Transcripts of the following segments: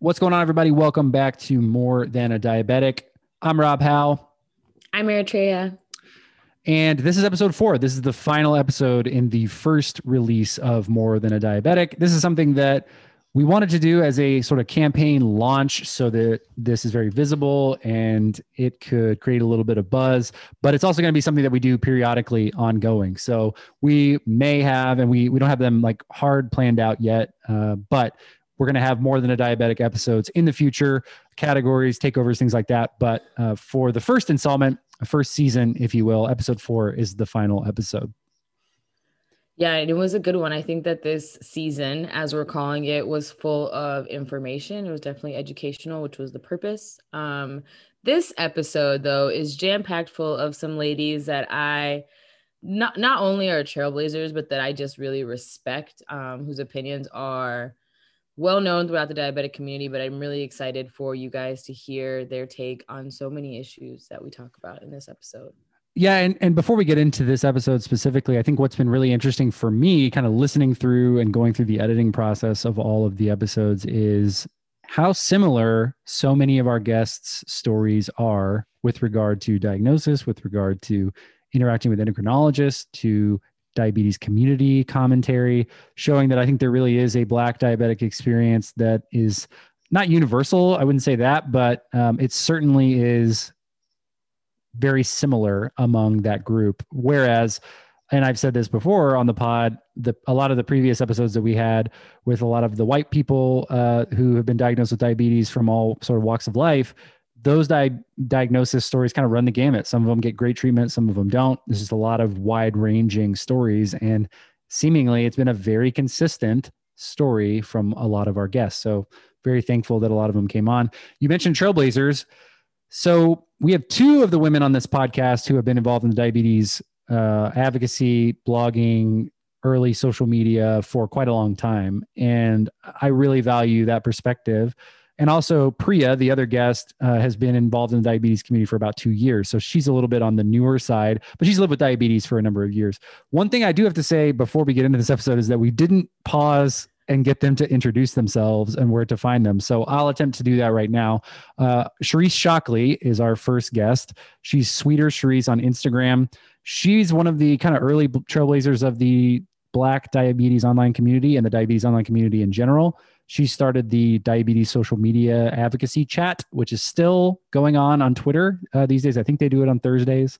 What's going on, everybody? Welcome back to More Than a Diabetic. I'm Rob Howe. I'm Eritrea. And this is episode four. This is the final episode in the first release of More Than a Diabetic. This is something that we wanted to do as a sort of campaign launch so that this is very visible and it could create a little bit of buzz but it's also going to be something that we do periodically ongoing so we may have and we we don't have them like hard planned out yet uh, but we're going to have more than a diabetic episodes in the future categories takeovers things like that but uh, for the first installment first season if you will episode four is the final episode yeah, it was a good one. I think that this season, as we're calling it, was full of information. It was definitely educational, which was the purpose. Um, this episode, though, is jam packed full of some ladies that I not not only are trailblazers, but that I just really respect, um, whose opinions are well known throughout the diabetic community. But I'm really excited for you guys to hear their take on so many issues that we talk about in this episode. Yeah, and, and before we get into this episode specifically, I think what's been really interesting for me, kind of listening through and going through the editing process of all of the episodes, is how similar so many of our guests' stories are with regard to diagnosis, with regard to interacting with endocrinologists, to diabetes community commentary, showing that I think there really is a Black diabetic experience that is not universal. I wouldn't say that, but um, it certainly is very similar among that group. Whereas, and I've said this before on the pod, the a lot of the previous episodes that we had with a lot of the white people uh, who have been diagnosed with diabetes from all sort of walks of life, those di- diagnosis stories kind of run the gamut. Some of them get great treatment, some of them don't. There's just a lot of wide ranging stories, and seemingly it's been a very consistent story from a lot of our guests. So very thankful that a lot of them came on. You mentioned Trailblazers. So we have two of the women on this podcast who have been involved in the diabetes uh, advocacy, blogging, early social media for quite a long time. And I really value that perspective. And also, Priya, the other guest, uh, has been involved in the diabetes community for about two years. So she's a little bit on the newer side, but she's lived with diabetes for a number of years. One thing I do have to say before we get into this episode is that we didn't pause and get them to introduce themselves and where to find them. So I'll attempt to do that right now. Uh, Cherise Shockley is our first guest. She's Sweeter Cherise on Instagram. She's one of the kind of early trailblazers of the Black diabetes online community and the diabetes online community in general. She started the diabetes social media advocacy chat, which is still going on on Twitter uh, these days. I think they do it on Thursdays.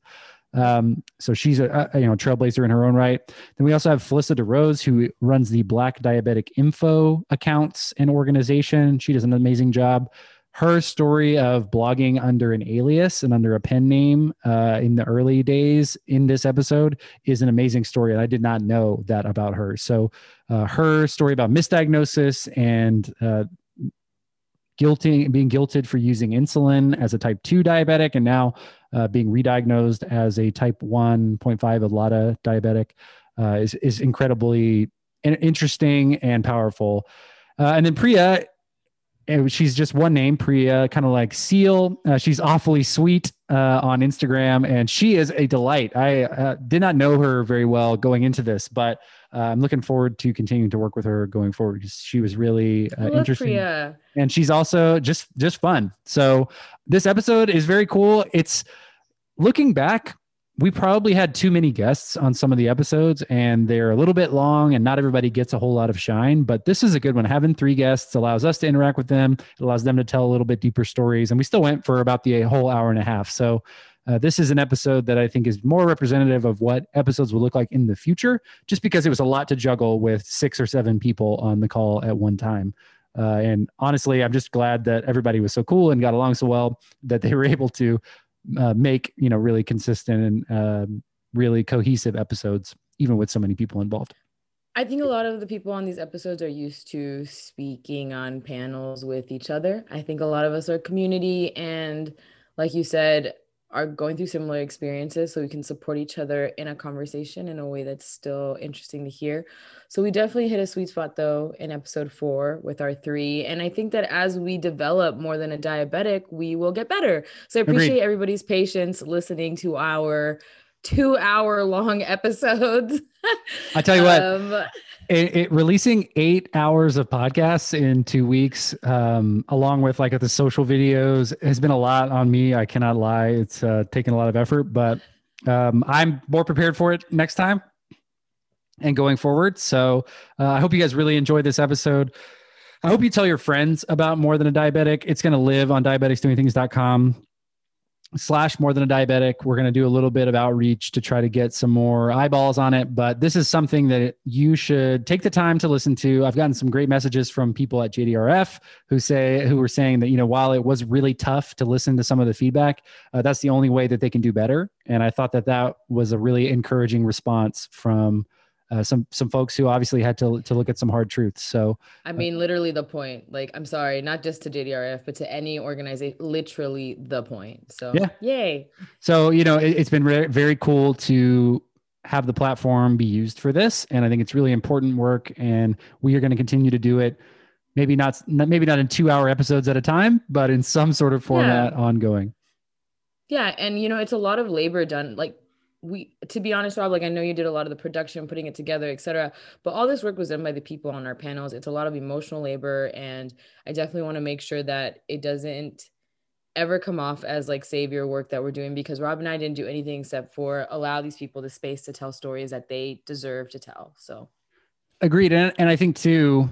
Um, so she's a, a, you know trailblazer in her own right. Then we also have Phyllisa Deroze, who runs the Black Diabetic Info accounts and organization. She does an amazing job. Her story of blogging under an alias and under a pen name uh, in the early days in this episode is an amazing story, and I did not know that about her. So, uh, her story about misdiagnosis and uh, being guilted for using insulin as a type 2 diabetic and now uh, being re-diagnosed as a type 1.5 LADA diabetic uh, is, is incredibly interesting and powerful. Uh, and then Priya, she's just one name, Priya, kind of like Seal. Uh, she's awfully sweet uh, on Instagram, and she is a delight. I uh, did not know her very well going into this, but uh, I'm looking forward to continuing to work with her going forward. because She was really uh, interesting, Priya. and she's also just just fun. So this episode is very cool. It's looking back. We probably had too many guests on some of the episodes, and they're a little bit long, and not everybody gets a whole lot of shine. But this is a good one. Having three guests allows us to interact with them. It allows them to tell a little bit deeper stories, and we still went for about the whole hour and a half. So uh, this is an episode that I think is more representative of what episodes will look like in the future, just because it was a lot to juggle with six or seven people on the call at one time. Uh, and honestly, I'm just glad that everybody was so cool and got along so well that they were able to uh, make you know really consistent and um, really cohesive episodes, even with so many people involved. I think a lot of the people on these episodes are used to speaking on panels with each other. I think a lot of us are community and like you said, are going through similar experiences so we can support each other in a conversation in a way that's still interesting to hear. So we definitely hit a sweet spot though in episode 4 with our 3 and I think that as we develop more than a diabetic, we will get better. So I appreciate Agreed. everybody's patience listening to our 2 hour long episodes. I tell you what. um, it, it, releasing eight hours of podcasts in two weeks, um, along with like the social videos, has been a lot on me. I cannot lie; it's uh, taken a lot of effort, but um, I'm more prepared for it next time and going forward. So uh, I hope you guys really enjoyed this episode. I hope you tell your friends about More Than a Diabetic. It's going to live on diabeticsdoingthings.com slash more than a diabetic. We're going to do a little bit of outreach to try to get some more eyeballs on it but this is something that you should take the time to listen to. I've gotten some great messages from people at JDRF who say who were saying that you know while it was really tough to listen to some of the feedback uh, that's the only way that they can do better. And i thought that that was a really encouraging response from uh, some some folks who obviously had to to look at some hard truths. So I mean, uh, literally the point. Like, I'm sorry, not just to JDRF, but to any organization. Literally the point. So yeah, yay. So you know, it, has been re- very cool to have the platform be used for this, and I think it's really important work, and we are going to continue to do it. Maybe not, maybe not in two hour episodes at a time, but in some sort of format yeah. ongoing. Yeah, and you know, it's a lot of labor done. Like we to be honest rob like i know you did a lot of the production putting it together etc but all this work was done by the people on our panels. It's a lot of emotional labor and i definitely want to make sure that it doesn't ever come off as like savior work that we're doing because rob and i didn't do anything except for allow these people the space to tell stories that they deserve to tell so. Agreed and, and i think too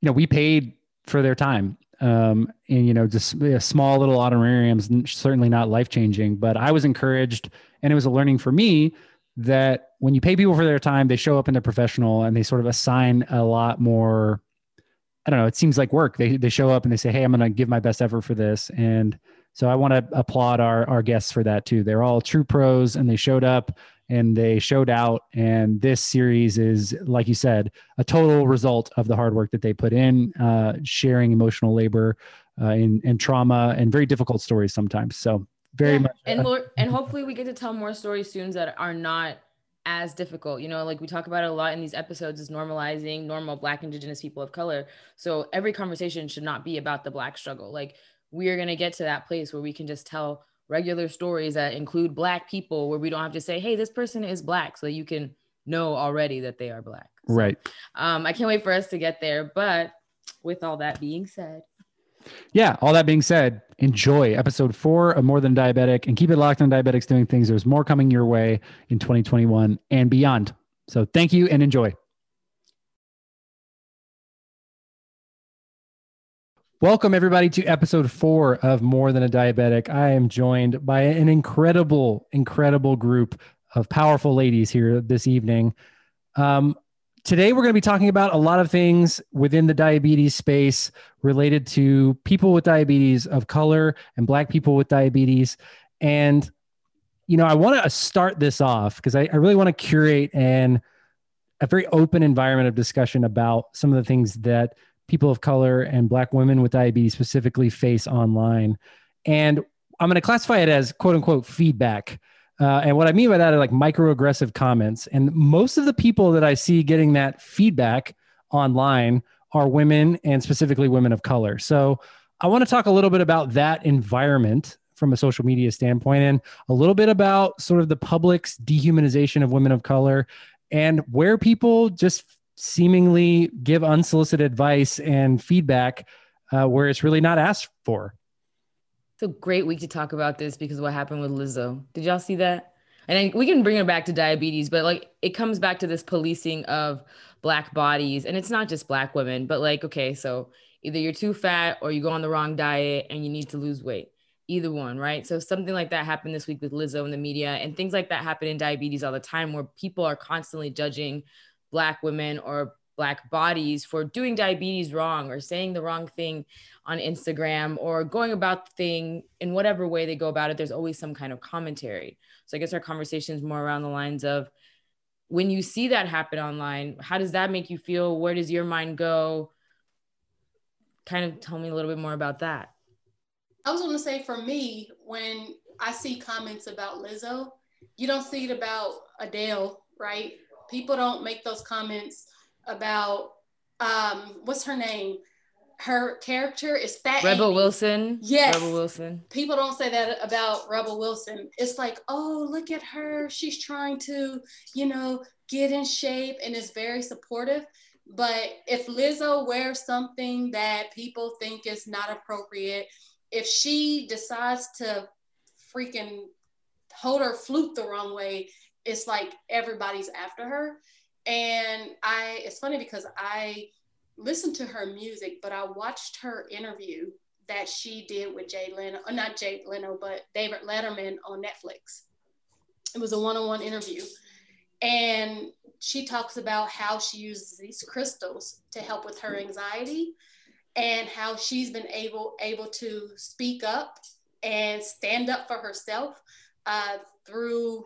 you know we paid for their time um, and you know just a small little honorariums certainly not life changing but i was encouraged and it was a learning for me that when you pay people for their time they show up in their professional and they sort of assign a lot more i don't know it seems like work. They, they show up and they say hey i'm going to give my best effort for this. And so i want to applaud our, our guests for that too. They're all true pros and they showed up and they showed out. And this series is, like you said, a total result of the hard work that they put in, uh, sharing emotional labor uh, and, and trauma and very difficult stories sometimes. So very yeah. much. And more, and hopefully we get to tell more stories soon that are not as difficult. You know, like we talk about it a lot in these episodes is normalizing normal Black, Indigenous people of color. So every conversation should not be about the Black struggle. Like we are going to get to that place where we can just tell regular stories that include black people where we don't have to say hey this person is black so you can know already that they are black. So, right. um, i can't wait for us to get there but with all that being said. Yeah all that being said enjoy episode four of more than diabetic and keep it locked on diabetics doing things. There's more coming your way in 2021 and beyond. So thank you and enjoy Welcome, everybody, to episode four of More Than a Diabetic. I am joined by an incredible, incredible group of powerful ladies here this evening. Um, today, we're going to be talking about a lot of things within the diabetes space related to people with diabetes of color and Black people with diabetes. And, you know, I want to start this off because I, I really want to curate and a very open environment of discussion about some of the things that people of color and black women with diabetes specifically face online. And i'm going to classify it as quote unquote feedback. Uh, and what i mean by that are like microaggressive comments. And most of the people that i see getting that feedback online are women and specifically women of color. So i want to talk a little bit about that environment from a social media standpoint and a little bit about sort of the public's dehumanization of women of color and where people just seemingly give unsolicited advice and feedback uh, where it's really not asked for. It's a great week to talk about this because what happened with Lizzo. Did y'all see that? And we can bring it back to diabetes, but like it comes back to this policing of black bodies. And it's not just black women, but like, okay, so either you're too fat or you go on the wrong diet and you need to lose weight. Either one, right? So something like that happened this week with Lizzo in the media, and things like that happen in diabetes all the time, where people are constantly judging black women or black bodies for doing diabetes wrong or saying the wrong thing on Instagram or going about the thing in whatever way they go about it, there's always some kind of commentary. So I guess our conversation is more around the lines of when you see that happen online, how does that make you feel? Where does your mind go? Kind of tell me a little bit more about that. I was going to say for me, when I see comments about Lizzo, you don't see it about Adele, right? People don't make those comments about um, what's her name? Her character is fat. Rebel Amy. Wilson. Yes. Rebel Wilson. People don't say that about Rebel Wilson. It's like, oh, look at her. She's trying to, you know, get in shape and is very supportive. But if Lizzo wears something that people think is not appropriate, if she decides to freaking hold her flute the wrong way, it's like everybody's after her. And I, it's funny because I listened to her music, but I watched her interview that she did with Jay Leno, uh, not Jay Leno, but David Letterman on Netflix. It was a one-on-one interview. And she talks about how she uses these crystals to help with her anxiety and how she's been able able to speak up and stand up for herself uh, through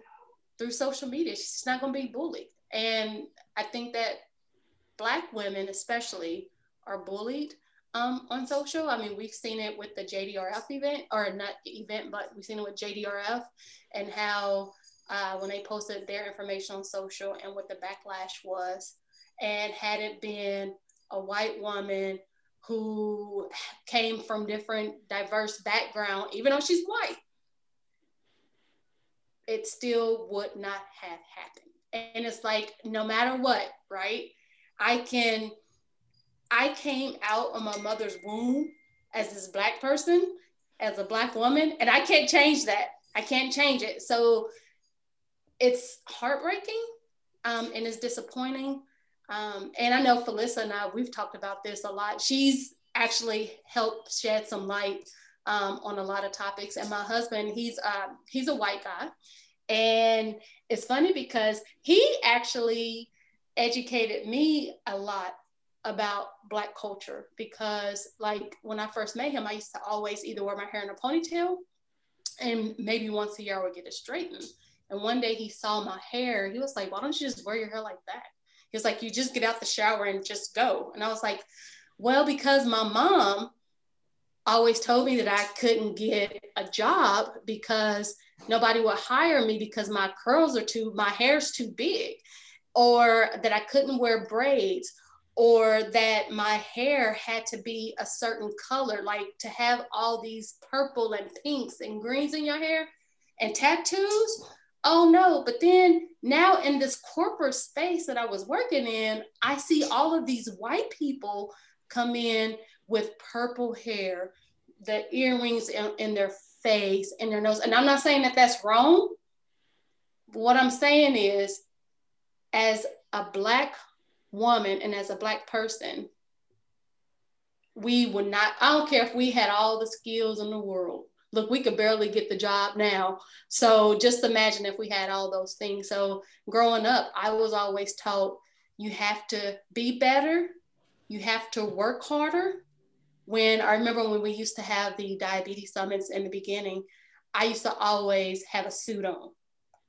through social media. She's not going to be bullied, and I think that Black women, especially, are bullied um, on social. I mean, we've seen it with the JDRF event, or not the event, but we've seen it with JDRF, and how uh, when they posted their information on social and what the backlash was, and had it been a white woman who came from different diverse background, even though she's white, it still would not have happened. And it's like, no matter what, right? I can, I came out of my mother's womb as this Black person, as a Black woman, and I can't change that. I can't change it. So it's heartbreaking um, and it's disappointing. Um, and I know Phyllisa and I, we've talked about this a lot. She's actually helped shed some light um, on a lot of topics. And my husband, he's uh, he's a white guy, and it's funny because he actually educated me a lot about black culture because like when I first met him, I used to always either wear my hair in a ponytail and maybe once a year I would get it straightened. And one day he saw my hair. He was like, why don't you just wear your hair like that? He was like, you just get out the shower and just go. And I was like, well, because my mom always told me that I couldn't get a job because nobody would hire me because my curls are too, my hair's too big, or that I couldn't wear braids, or that my hair had to be a certain color, like to have all these purple and pinks and greens in your hair and tattoos. Oh no, but then now in this corporate space that I was working in, I see all of these white people come in with purple hair, the earrings in, in their face and their nose. And I'm not saying that that's wrong. What I'm saying is, as a Black woman and as a Black person, we would not, I don't care if we had all the skills in the world. Look, we could barely get the job now. So just imagine if we had all those things. So growing up, I was always taught you have to be better you have to work harder. When I remember when we used to have the diabetes summits in the beginning, I used to always have a suit on,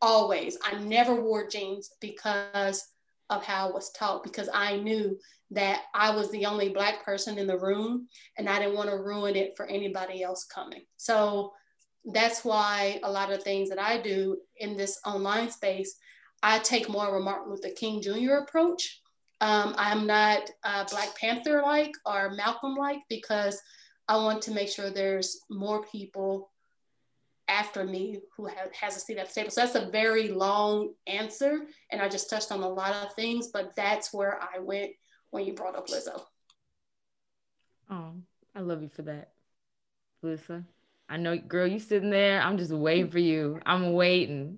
always. I never wore jeans because of how I was taught, because I knew that I was the only Black person in the room and I didn't want to ruin it for anybody else coming. So that's why a lot of things that I do in this online space, I take more of a Martin Luther King Jr. approach um, I'm not uh, Black Panther like or Malcolm like because I want to make sure there's more people after me who have, has a seat at the table. So that's a very long answer, and I just touched on a lot of things, but that's where I went when you brought up Lizzo. Oh, I love you for that, Lisa. I know, girl, you sitting there. I'm just waiting for you. I'm waiting.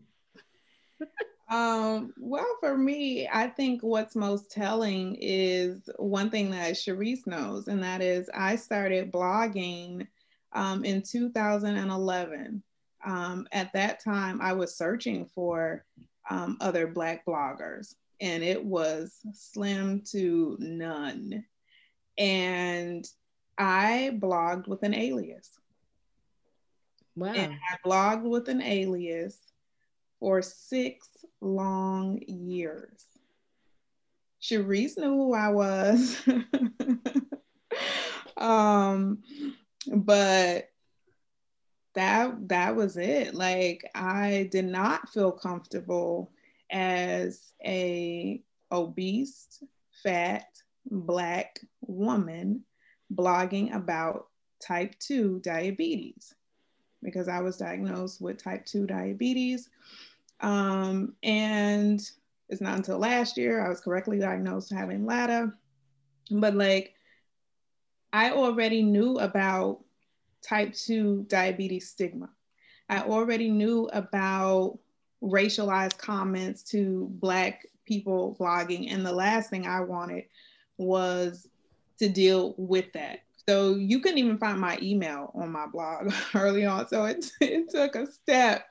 Um, well, for me, I think what's most telling is one thing that Cherise knows, and that is I started blogging um, in 2011. Um, at that time, I was searching for um, other Black bloggers, and it was slim to none. And I blogged with an alias. Wow. And I blogged with an alias for six long years. Cherise knew who I was. um, but that that was it. Like I did not feel comfortable as a obese, fat, black woman blogging about type 2 diabetes because I was diagnosed with type 2 diabetes um, and it's not until last year I was correctly diagnosed having LADA. But like, I already knew about type 2 diabetes stigma. I already knew about racialized comments to Black people blogging. And the last thing I wanted was to deal with that. So you couldn't even find my email on my blog early on. So it, it took a step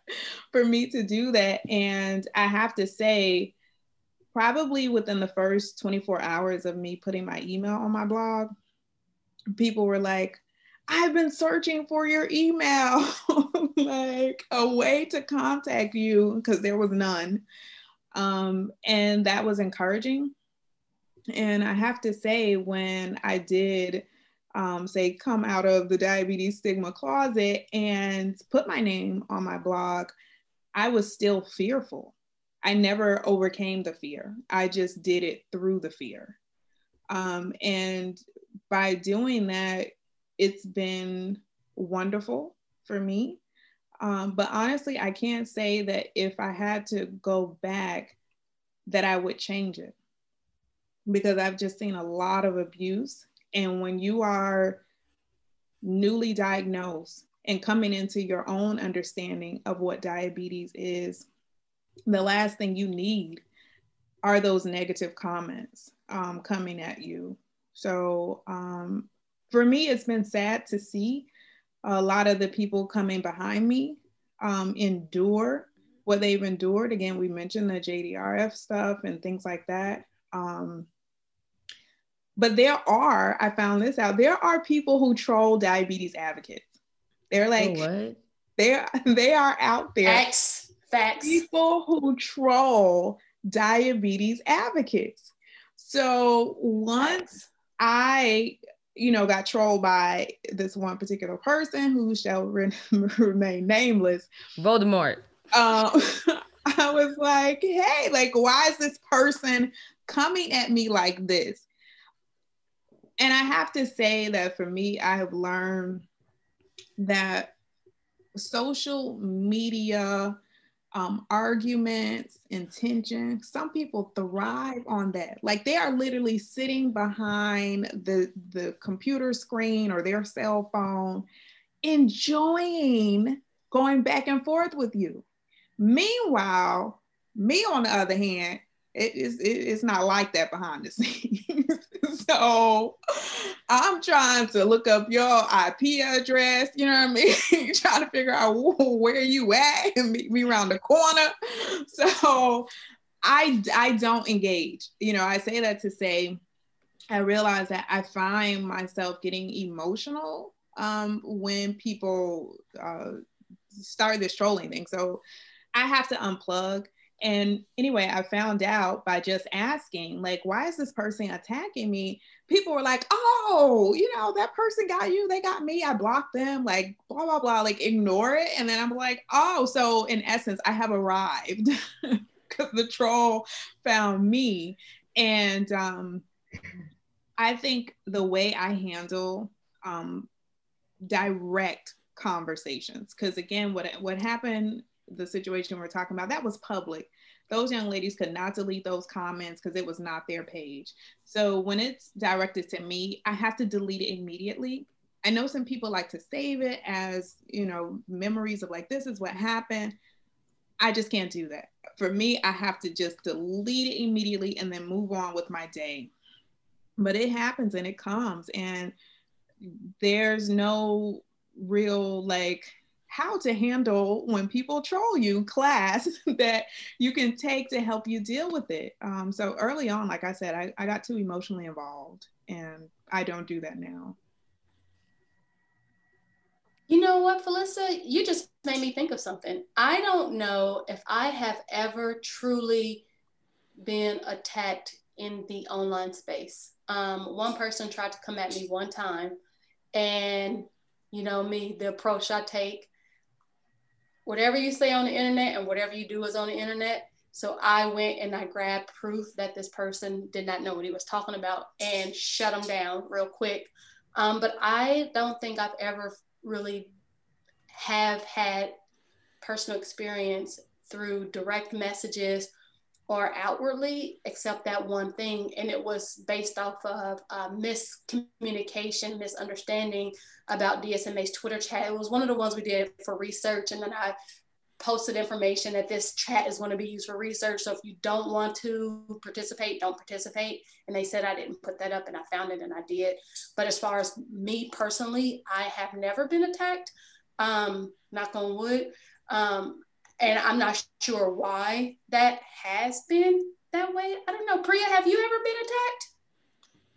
for me to do that. And I have to say, probably within the first 24 hours of me putting my email on my blog, people were like, I've been searching for your email, like a way to contact you, because there was none. Um, and that was encouraging. And I have to say, when I did um, say come out of the diabetes stigma closet and put my name on my blog, I was still fearful. I never overcame the fear. I just did it through the fear. Um, and by doing that, it's been wonderful for me. Um, but honestly, I can't say that if I had to go back, that I would change it because I've just seen a lot of abuse. And when you are newly diagnosed and coming into your own understanding of what diabetes is, the last thing you need are those negative comments um, coming at you. So um, for me, it's been sad to see a lot of the people coming behind me um, endure what they've endured. Again, we mentioned the JDRF stuff and things like that. Um, but there are, I found this out, there are people who troll diabetes advocates. They're like, oh, they're they are out there. X Facts. People who troll diabetes advocates. So once I, you know, got trolled by this one particular person who shall re- remain nameless. Voldemort. Um, I was like, hey, like, why is this person coming at me like this? And I have to say that for me, I have learned that social media um, arguments, intention. Some people thrive on that. Like they are literally sitting behind the, the computer screen or their cell phone, enjoying going back and forth with you. Meanwhile, me on the other hand, it is it, it's not like that behind the scenes. so I'm trying to look up your IP address, you know what I mean? trying to figure out where you at and meet me around the corner. So I I don't engage. You know, I say that to say I realize that I find myself getting emotional um, when people uh, start this trolling thing. So I have to unplug and anyway, I found out by just asking, like, why is this person attacking me? People were like, oh, you know, that person got you, they got me, I blocked them, like, blah, blah, blah, like, ignore it. And then I'm like, oh, so in essence, I have arrived because the troll found me. And um, I think the way I handle um, direct conversations, because again, what, what happened the situation we're talking about, that was public. Those young ladies could not delete those comments because it was not their page. So when it's directed to me, I have to delete it immediately. I know some people like to save it as, you know, memories of like, this is what happened. I just can't do that. For me, I have to just delete it immediately and then move on with my day. But it happens and it comes, and there's no real like how to handle when people troll you class that you can take to help you deal with it. Um, so early on, like I said, I, I got too emotionally involved and I don't do that now. You know what, Phyllisa? You just made me think of something. I don't know if I have ever truly been attacked in the online space. Um, one person tried to come at me one time, and you know me, the approach I take, whatever you say on the internet and whatever you do is on the internet. So I went and I grabbed proof that this person did not know what he was talking about and shut him down real quick. Um, but I don't think I've ever really have had personal experience through direct messages or outwardly except that one thing. And it was based off of uh, miscommunication, misunderstanding about DSMA's Twitter chat. It was one of the ones we did for research. And then I posted information that this chat is going to be used for research. So if you don't want to participate, don't participate. And they said I didn't put that up and I found it and I did. But as far as me personally, I have never been attacked. Um, knock on wood. Um, and I'm not sure why that has been that way. I don't know. Priya, have you ever been attacked?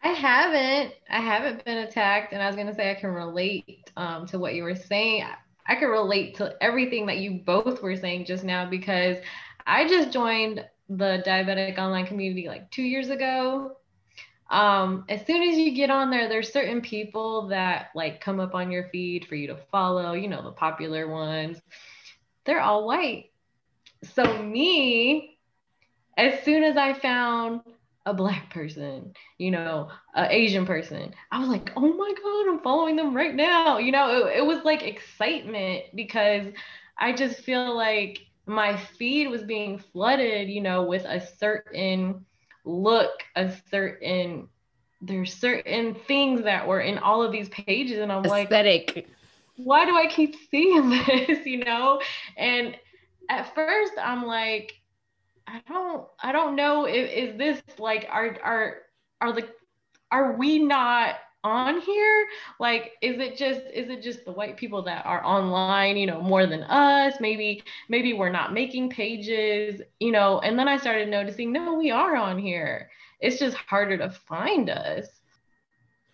I haven't. I haven't been attacked, and I was gonna say I can relate um, to what you were saying. I can relate to everything that you both were saying just now because I just joined the diabetic online community like two years ago. Um, as soon as you get on there, there's certain people that like come up on your feed for you to follow, you know, the popular ones. They're all white. So me, as soon as I found a black person, you know, an Asian person. I was like, oh my God, I'm following them right now. You know, it, it was like excitement because I just feel like my feed was being flooded, you know, with a certain look, a certain there's certain things that were in all of these pages and I'm like, aesthetic. like why do I keep seeing this, you know? And at first I'm like I don't I don't know if is this like are are are the are we not on here? Like is it just is it just the white people that are online you know more than us? Maybe maybe we're not making pages you know? And then i started noticing no we are on here. It's just harder to find us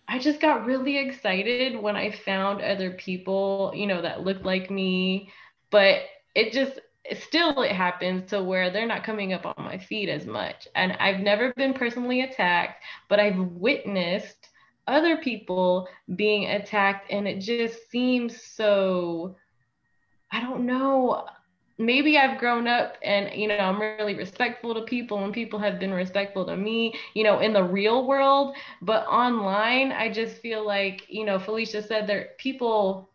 i just got really excited when i found other people you know that looked like me but it just still it happens to where they're not coming up on my feed as much. And I've never been personally attacked, but I've witnessed other people being attacked and it just seems so I don't know maybe I've grown up and you know I'm really respectful to people and people have been respectful to me, you know, in the real world, but online I just feel like, you know, Felicia said that people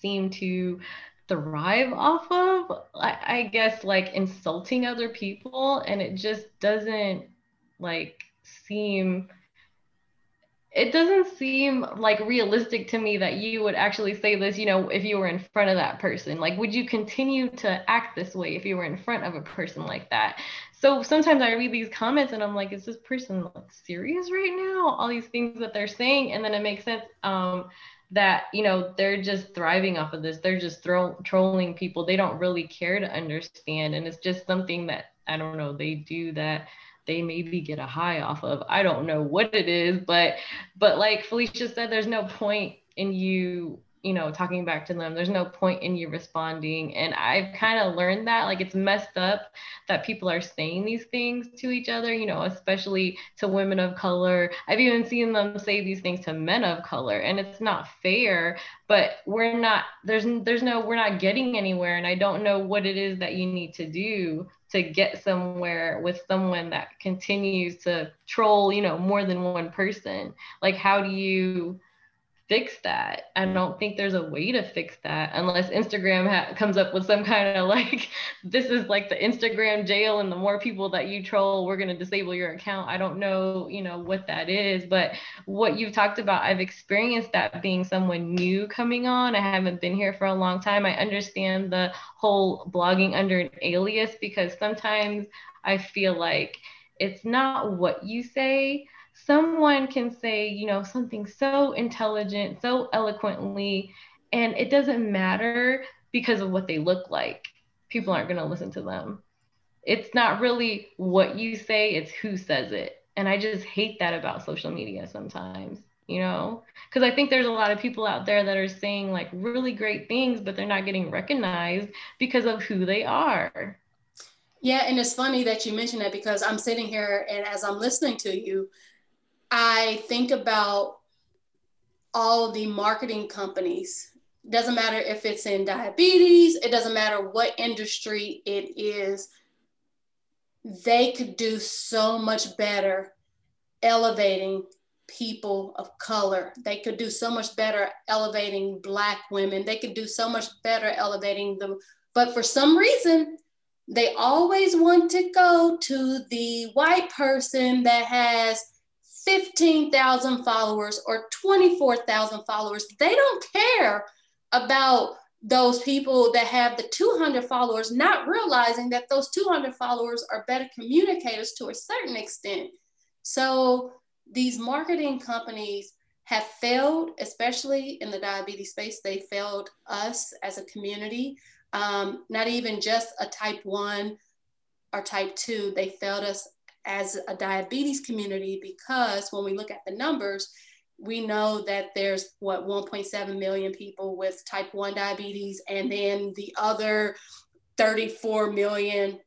seem to thrive off of I, I guess like insulting other people. And it just doesn't like seem it doesn't seem like realistic to me that you would actually say this, you know, if you were in front of that person. Like, would you continue to act this way if you were in front of a person like that? So sometimes I read these comments and I'm like, is this person like serious right now? All these things that they're saying, and then it makes sense. Um, that you know they're just thriving off of this they're just throw, trolling people they don't really care to understand and it's just something that i don't know they do that they maybe get a high off of. I don't know what it is but but like felicia said there's no point in you you know talking back to them. There's no point in you responding. And i've kind of learned that like it's messed up that people are saying these things to each other you know especially to women of color. I've even seen them say these things to men of color and it's not fair but we're not there's there's no we're not getting anywhere and i don't know what it is that you need to do to get somewhere with someone that continues to troll you know more than one person. Like how do you fix that. I don't think there's a way to fix that unless Instagram ha- comes up with some kind of like, this is like the Instagram jail, and the more people that you troll, we're going to disable your account. I don't know, you know, what that is, but what you've talked about, I've experienced that being someone new coming on. I haven't been here for a long time. I understand the whole blogging under an alias because sometimes I feel like it's not what you say someone can say, you know, something so intelligent, so eloquently, and it doesn't matter because of what they look like. People aren't going to listen to them. It's not really what you say, it's who says it. And I just hate that about social media sometimes, you know, because I think there's a lot of people out there that are saying like really great things, but they're not getting recognized because of who they are. Yeah, and it's funny that you mentioned that because I'm sitting here and as I'm listening to you, I think about all the marketing companies. Doesn't matter if it's in diabetes, it doesn't matter what industry it is. They could do so much better elevating people of color. They could do so much better elevating Black women. They could do so much better elevating them. But for some reason, they always want to go to the white person that has 15,000 followers or 24,000 followers. They don't care about those people that have the 200 followers, not realizing that those 200 followers are better communicators to a certain extent. So these marketing companies have failed, especially in the diabetes space. They failed us as a community, um, not even just a type one or type two. They failed us as a diabetes community because when we look at the numbers, we know that there's what 1.7 million people with type 1 diabetes and then the other 34 million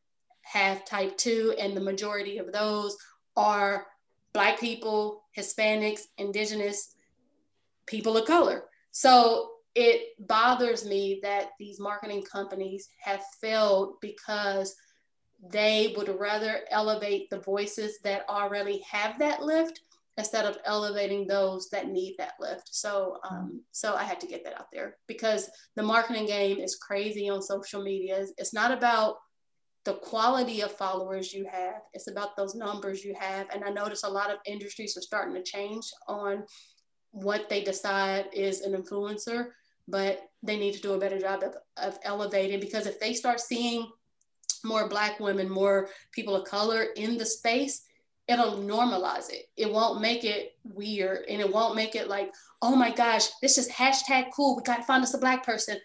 have type 2 and the majority of those are black people hispanics indigenous people of color. So it bothers me that these marketing companies have failed because they would rather elevate the voices that already have that lift instead of elevating those that need that lift. So, um, so I had to get that out there because the marketing game is crazy on social media. It's not about the quality of followers you have; it's about those numbers you have. And I notice a lot of industries are starting to change on what they decide is an influencer, but they need to do a better job of, of elevating because if they start seeing more black women, more people of color in the space, it'll normalize it. It won't make it weird and it won't make it like, oh my gosh, this is hashtag cool. We got to find us a black person.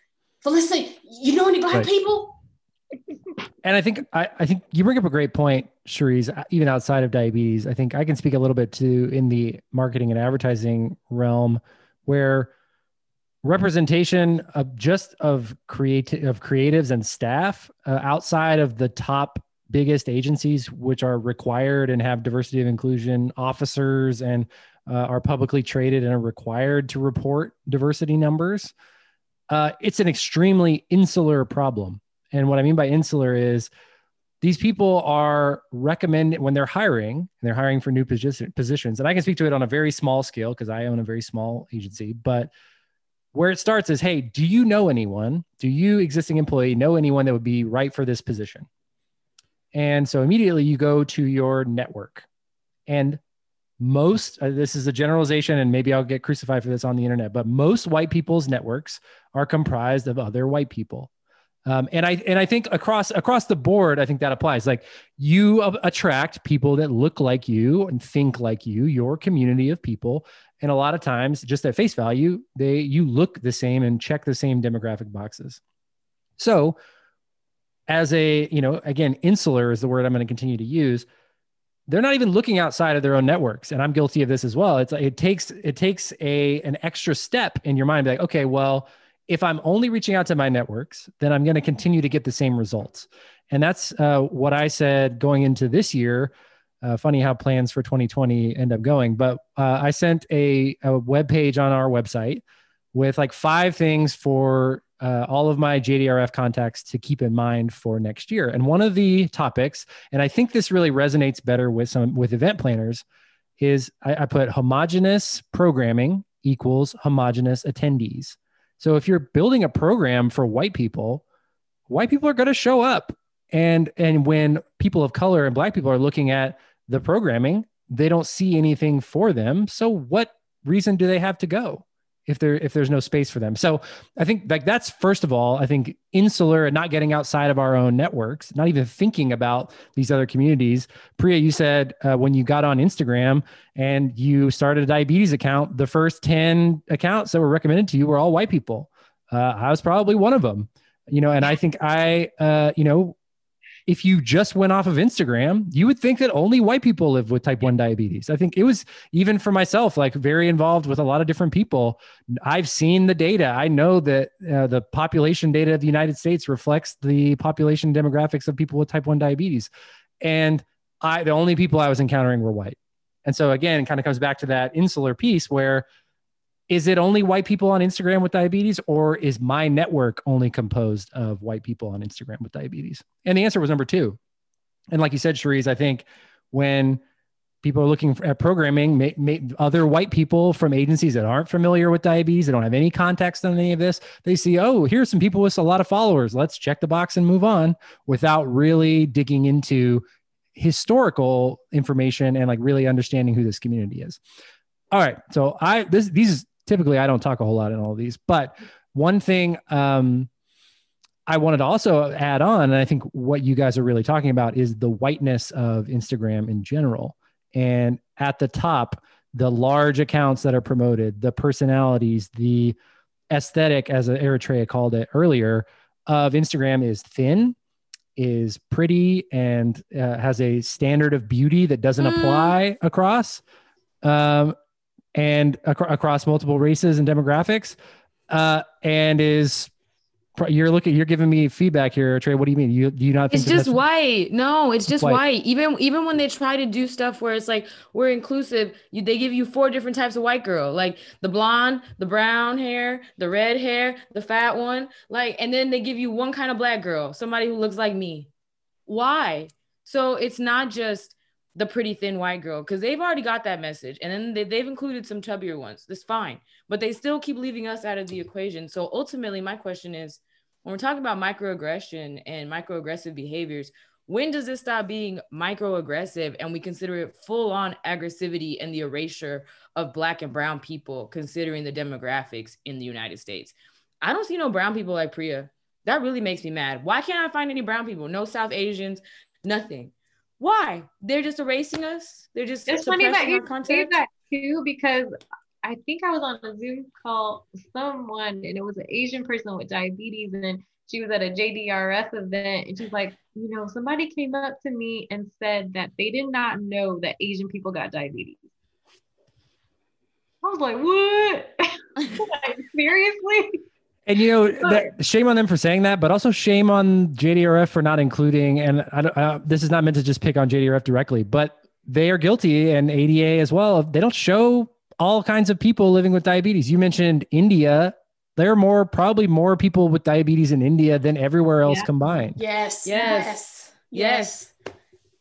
Felicity, you know any black right. people? And I think I, I think you bring up a great point, Cherise, even outside of diabetes. I think I can speak a little bit to in the marketing and advertising realm where representation of just of creative of creatives and staff uh, outside of the top biggest agencies which are required and have diversity of inclusion officers and uh, are publicly traded and are required to report diversity numbers uh, it's an extremely insular problem. And what i mean by insular is these people are recommended when they're hiring and they're hiring for new position, positions and i can speak to it on a very small scale because i own a very small agency but where it starts is hey do you know anyone do you existing employee know anyone that would be right for this position and so immediately you go to your network. And most, uh, this is a generalization, and maybe I'll get crucified for this on the internet, but most white people's networks are comprised of other white people. Um, and I and I think across across the board, I think that applies. Like you attract people that look like you and think like you, your community of people. And a lot of times, just at face value, they you look the same and check the same demographic boxes. So as a you know again insular is the word i'm going to continue to use they're not even looking outside of their own networks and i'm guilty of this as well it's like it takes it takes a an extra step in your mind like okay well if i'm only reaching out to my networks then i'm going to continue to get the same results and that's uh, what i said going into this year uh, funny how plans for 2020 end up going but uh, i sent a, a web page on our website with like five things for uh, all of my JDRF contacts to keep in mind for next year. And one of the topics, and I think this really resonates better with some with event planners, is I, I put homogenous programming equals homogenous attendees. So if you're building a program for white people, white people are going to show up, and and when people of color and black people are looking at the programming, they don't see anything for them. So what reason do they have to go? If there if there's no space for them. So I think like that's first of all, I think insular and not getting outside of our own networks, not even thinking about these other communities. Priya, you said uh, when you got on Instagram and you started a diabetes account, the first ten accounts that were recommended to you were all white people. Uh, I was probably one of them, you know, and I think I, uh, you know, if you just went off of Instagram, you would think that only white people live with type 1 diabetes. I think it was even for myself, like very involved with a lot of different people. I've seen the data. I know that uh, the population data of the United States reflects the population demographics of people with type 1 diabetes. And I, the only people I was encountering were white. And so again, it kind of comes back to that insular piece where is it only white people on Instagram with diabetes, or is my network only composed of white people on Instagram with diabetes? And the answer was number two. And like you said, Cherise, I think when people are looking at programming, may, may, other white people from agencies that aren't familiar with diabetes, they don't have any context on any of this. They see, oh, here's some people with a lot of followers. Let's check the box and move on without really digging into historical information and like really understanding who this community is. All right. So I this these typically I don't talk a whole lot in all of these, but one thing um I wanted to also add on, and I think what you guys are really talking about is the whiteness of Instagram in general. And at the top, the large accounts that are promoted, the personalities, the aesthetic, as Eritrea called it earlier, of Instagram is thin, is pretty, and uh, has a standard of beauty that doesn't mm. apply across, um, and ac- across multiple races and demographics, uh, and is you're looking you're giving me feedback here trey. What do you mean? You do you not think it's just white. No it's just white. white. even even when they try to do stuff where it's like we're inclusive you, they give you four different types of white girl like the blonde the brown hair the red hair the fat one like and then they give you one kind of black girl somebody who looks like me. Why? So it's not just the pretty thin white girl because they've already got that message and then they, they've included some chubbier ones that's fine but they still keep leaving us out of the equation so ultimately my question is when we're talking about microaggression and microaggressive behaviors, when does this stop being microaggressive and we consider it full on aggressivity and the erasure of black and brown people considering the demographics in the United States? I don't see no brown people like Priya. That really makes me mad. Why can't I find any brown people? No South Asians, nothing. Why? They're just erasing us. They're just it's funny that you say that too because I think I was on a Zoom call with someone and it was an Asian person with diabetes and she was at a JDRF event and she's like, you know, somebody came up to me and said that they did not know that Asian people got diabetes. I was like, what? like, seriously? And you know, that, shame on them for saying that, but also shame on JDRF for not including. And I, uh, this is not meant to just pick on JDRF directly, but they are guilty and ADA as well. They don't show all kinds of people living with diabetes. You mentioned India. There are more, probably more people with diabetes in India than everywhere else yeah. combined. Yes, yes, yes. yes.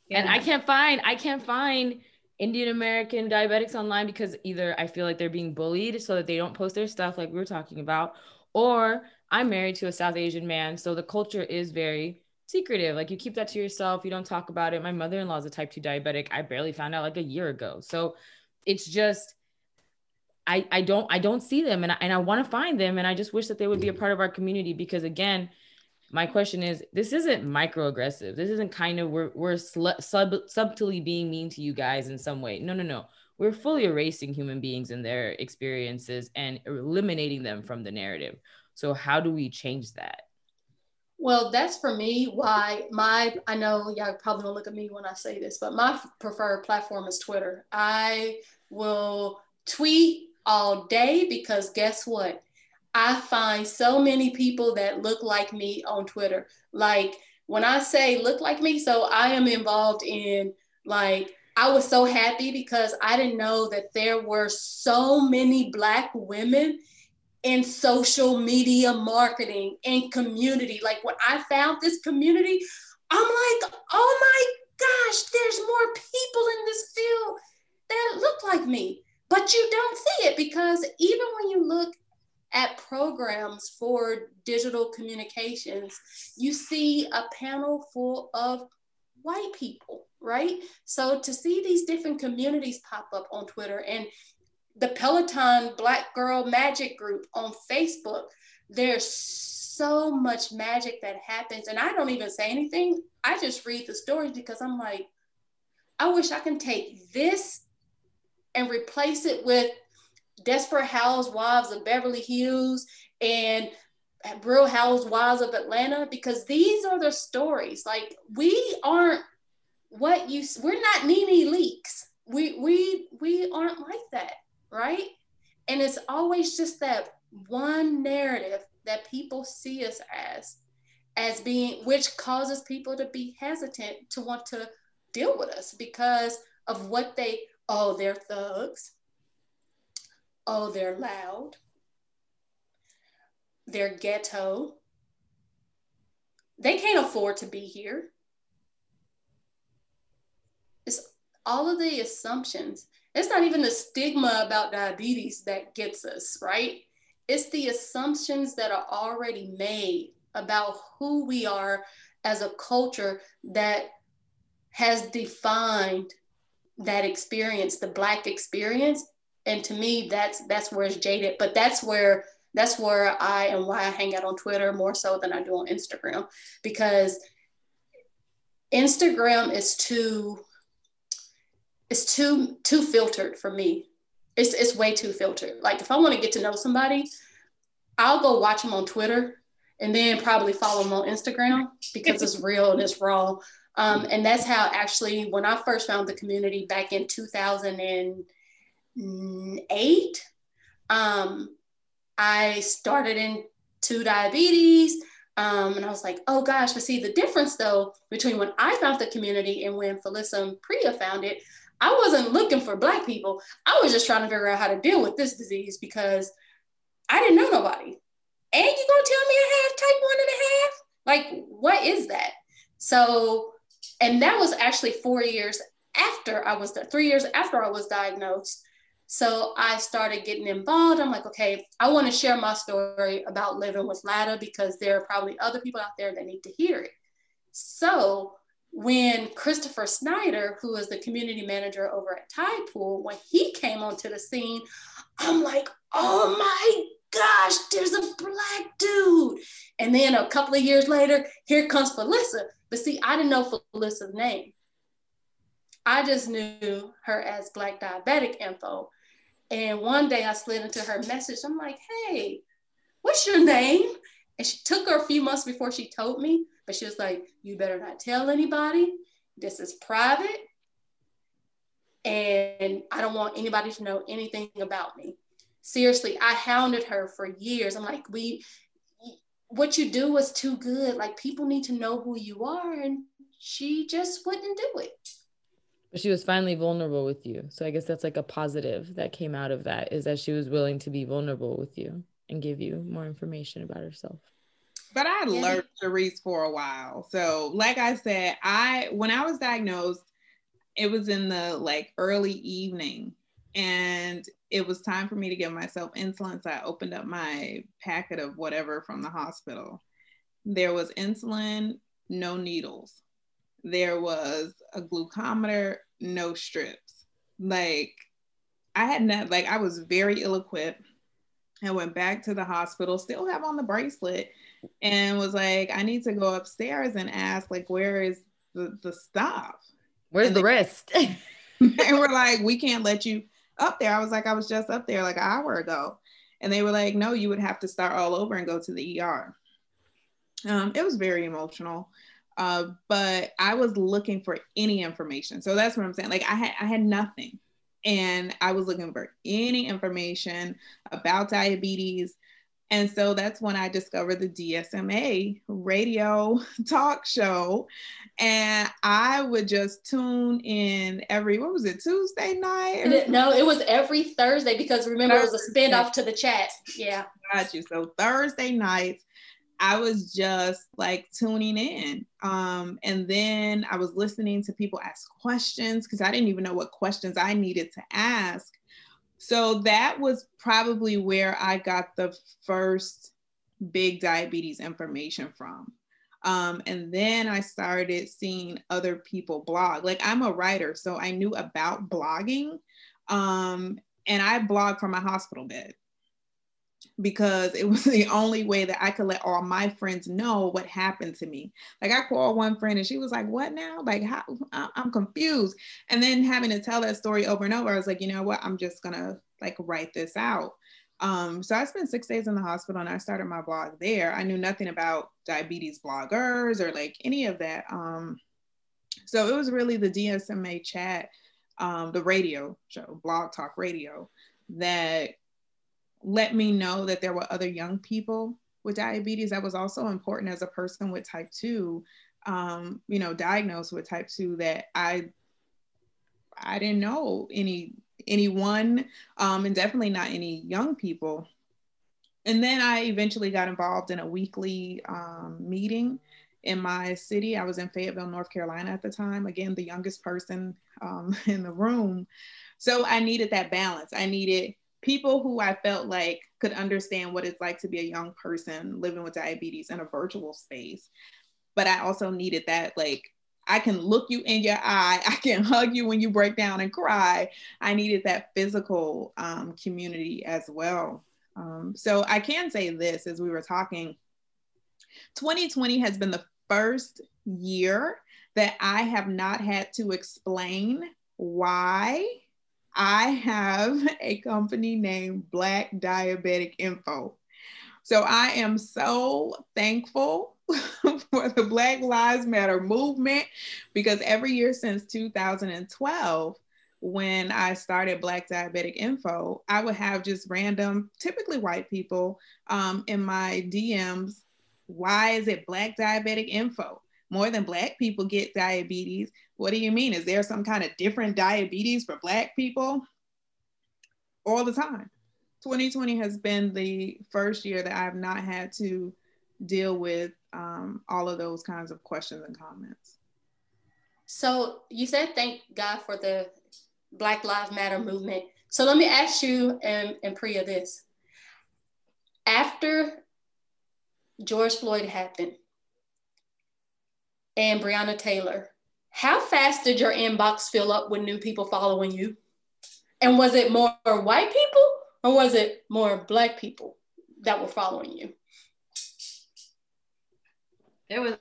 Yeah. And I can't find, I can't find Indian American diabetics online because either I feel like they're being bullied so that they don't post their stuff like we were talking about, or I'm married to a South Asian man. So the culture is very secretive. Like you keep that to yourself, you don't talk about it. My mother in law is a type 2 diabetic. I barely found out like a year ago. So it's just, I, I don't I don't see them and I, and I want to find them and I just wish that they would be a part of our community because again my question is this isn't microaggressive this isn't kind of we're, we're sl- sub, subtly being mean to you guys in some way no no no we're fully erasing human beings and their experiences and eliminating them from the narrative so how do we change that well that's for me why my i know y'all probably don't look at me when i say this but my preferred platform is twitter i will tweet all day because guess what? I find so many people that look like me on Twitter. Like when I say look like me, so I am involved in like I was so happy because I didn't know that there were so many black women in social media marketing and community. Like when I found this community, I'm like, oh my gosh, there's more people in this field that look like me. But you don't see it because even when you look at programs for digital communications, you see a panel full of white people, right? So to see these different communities pop up on Twitter and the Peloton Black Girl Magic group on Facebook, there's so much magic that happens. And I don't even say anything. I just read the stories because I'm like, I wish I can take this and replace it with Desperate Housewives of Beverly Hills and Real Housewives of Atlanta because these are the stories. Like we aren't what you we're not NeNe Leakes We we we aren't like that, right? And it's always just that one narrative that people see us as as being which causes people to be hesitant to want to deal with us because of what they Oh, they're thugs. Oh, they're loud. They're ghetto. They can't afford to be here. It's all of the assumptions. It's not even the stigma about diabetes that gets us, right? It's the assumptions that are already made about who we are as a culture that has defined that experience, the black experience. And to me, that's that's where it's jaded. But that's where that's where I and why I hang out on Twitter more so than I do on Instagram because Instagram is too it's too too filtered for me. It's it's way too filtered. Like if I want to get to know somebody, I'll go watch them on Twitter and then probably follow them on Instagram because it's real and it's raw. Um, and that's how actually when I first found the community back in 2008, um, I started into diabetes. Um, and I was like, oh gosh, but see the difference though between when I found the community and when Phyllisa Priya found it, I wasn't looking for Black people. I was just trying to figure out how to deal with this disease because I didn't know nobody. And you gonna tell me I have type one and a half? Like, what is that? So, and that was actually four years after I was three years after I was diagnosed. So I started getting involved. I'm like, okay, I want to share my story about living with LADA because there are probably other people out there that need to hear it. So when Christopher Snider, who is the community manager over at Tidepool, when he came onto the scene, I'm like, oh my gosh, there's a black dude. And then a couple of years later, here comes Phyllisa. But see, I didn't know Phyllisa's name. I just knew her as Black Diabetic Info. And one day I slid into her message. I'm like, hey, what's your name? And she took her a few months before she told me, but she was like, you better not tell anybody. This is private. And I don't want anybody to know anything about me. Seriously, I hounded her for years. I'm like, we, what you do was too good. Like people need to know who you are. And she just wouldn't do it. But she was finally vulnerable with you. So I guess that's like a positive that came out of that is that she was willing to be vulnerable with you and give you more information about herself. But I yeah. learned Cherise for a while. So like I said, I when I was diagnosed, it was in the like early evening and it was time for me to give myself insulin. So I opened up my packet of whatever from the hospital. There was insulin, no needles there was a glucometer, no strips. Like I had not like I was very ill equipped. I went back to the hospital, still have on the bracelet, and was like, I need to go upstairs and ask, like, where is the, the stuff? Where's and the they, rest? and we're like, we can't let you up there. I was like, I was just up there like an hour ago. And they were like, no, you would have to start all over and go to the ER. Um, it was very emotional. Uh, but I was looking for any information. So that's what I'm saying. Like I had I had nothing. And I was looking for any information about diabetes. And so that's when I discovered the DSMA radio talk show. And I would just tune in every, what was it, Tuesday night? It, no, it was every Thursday because remember Thursday. it was a spin off to the chat. Yeah. Got you. So Thursday nights, I was just like tuning in. Um, and then I was listening to people ask questions because I didn't even know what questions I needed to ask. So that was probably where I got the first big diabetes information from. Um, and then I started seeing other people blog. Like I'm a writer, so I knew about blogging. Um, and I blog from my hospital bed because it was the only way that I could let all my friends know what happened to me. Like I called one friend and she was like, "What now? Like how I'm confused." And then having to tell that story over and over, I was like, "You know what? I'm just going to like write this out." Um, so I spent six days in the hospital and I started my blog there. I knew nothing about diabetes bloggers or like any of that. Um, so it was really the DSMA chat, um, the radio show, Blog Talk Radio, that let me know that there were other young people with diabetes. That was also important as a person with type 2, um, you know, diagnosed with type 2 that I I didn't know any anyone um, and definitely not any young people. And then I eventually got involved in a weekly um, meeting in my city. I was in Fayetteville, North Carolina at the time. Again, the youngest person um, in the room. So I needed that balance. I needed people who I felt like could understand what it's like to be a young person living with diabetes in a virtual space. But I also needed that, like, I can look you in your eye, I can hug you when you break down and cry. I needed that physical um, community as well. Um, so I can say this as we were talking 2020 has been the first year that I have not had to explain why I have a company named Black Diabetic Info. So I am so thankful for the Black Lives Matter movement because every year since 2012, when I started Black Diabetic Info, I would have just random, typically white people um, in my DMs. Why is it Black Diabetic Info? More than Black people get diabetes. What do you mean? Is there some kind of different diabetes for Black people? All the time. 2020 has been the first year that I've not had to deal with um, all of those kinds of questions and comments. So you said thank God for the Black Lives Matter movement. So let me ask you and, and Priya this. After George Floyd happened and Breonna Taylor, how fast did your inbox fill up with new people following you? And was it more white people or was it more black people that were following you? It was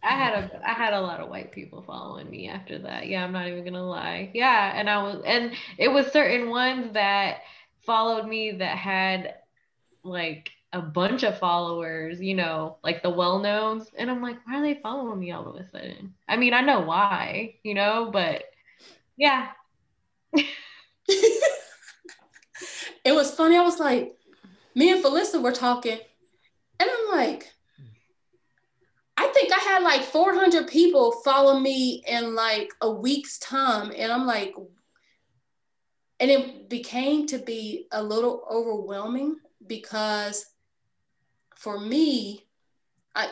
I had a I had a lot of white people following me after that. Yeah, I'm not even gonna lie. Yeah, and I was and it was certain ones that followed me that had like a bunch of followers, you know, like the well knowns. And I'm like, why are they following me all of a sudden? I mean, I know why, you know, but yeah. it was funny. I was like, me and Phyllisa were talking, and I'm like, I think I had like 400 people follow me in like a week's time. And I'm like, and it became to be a little overwhelming because for me, I,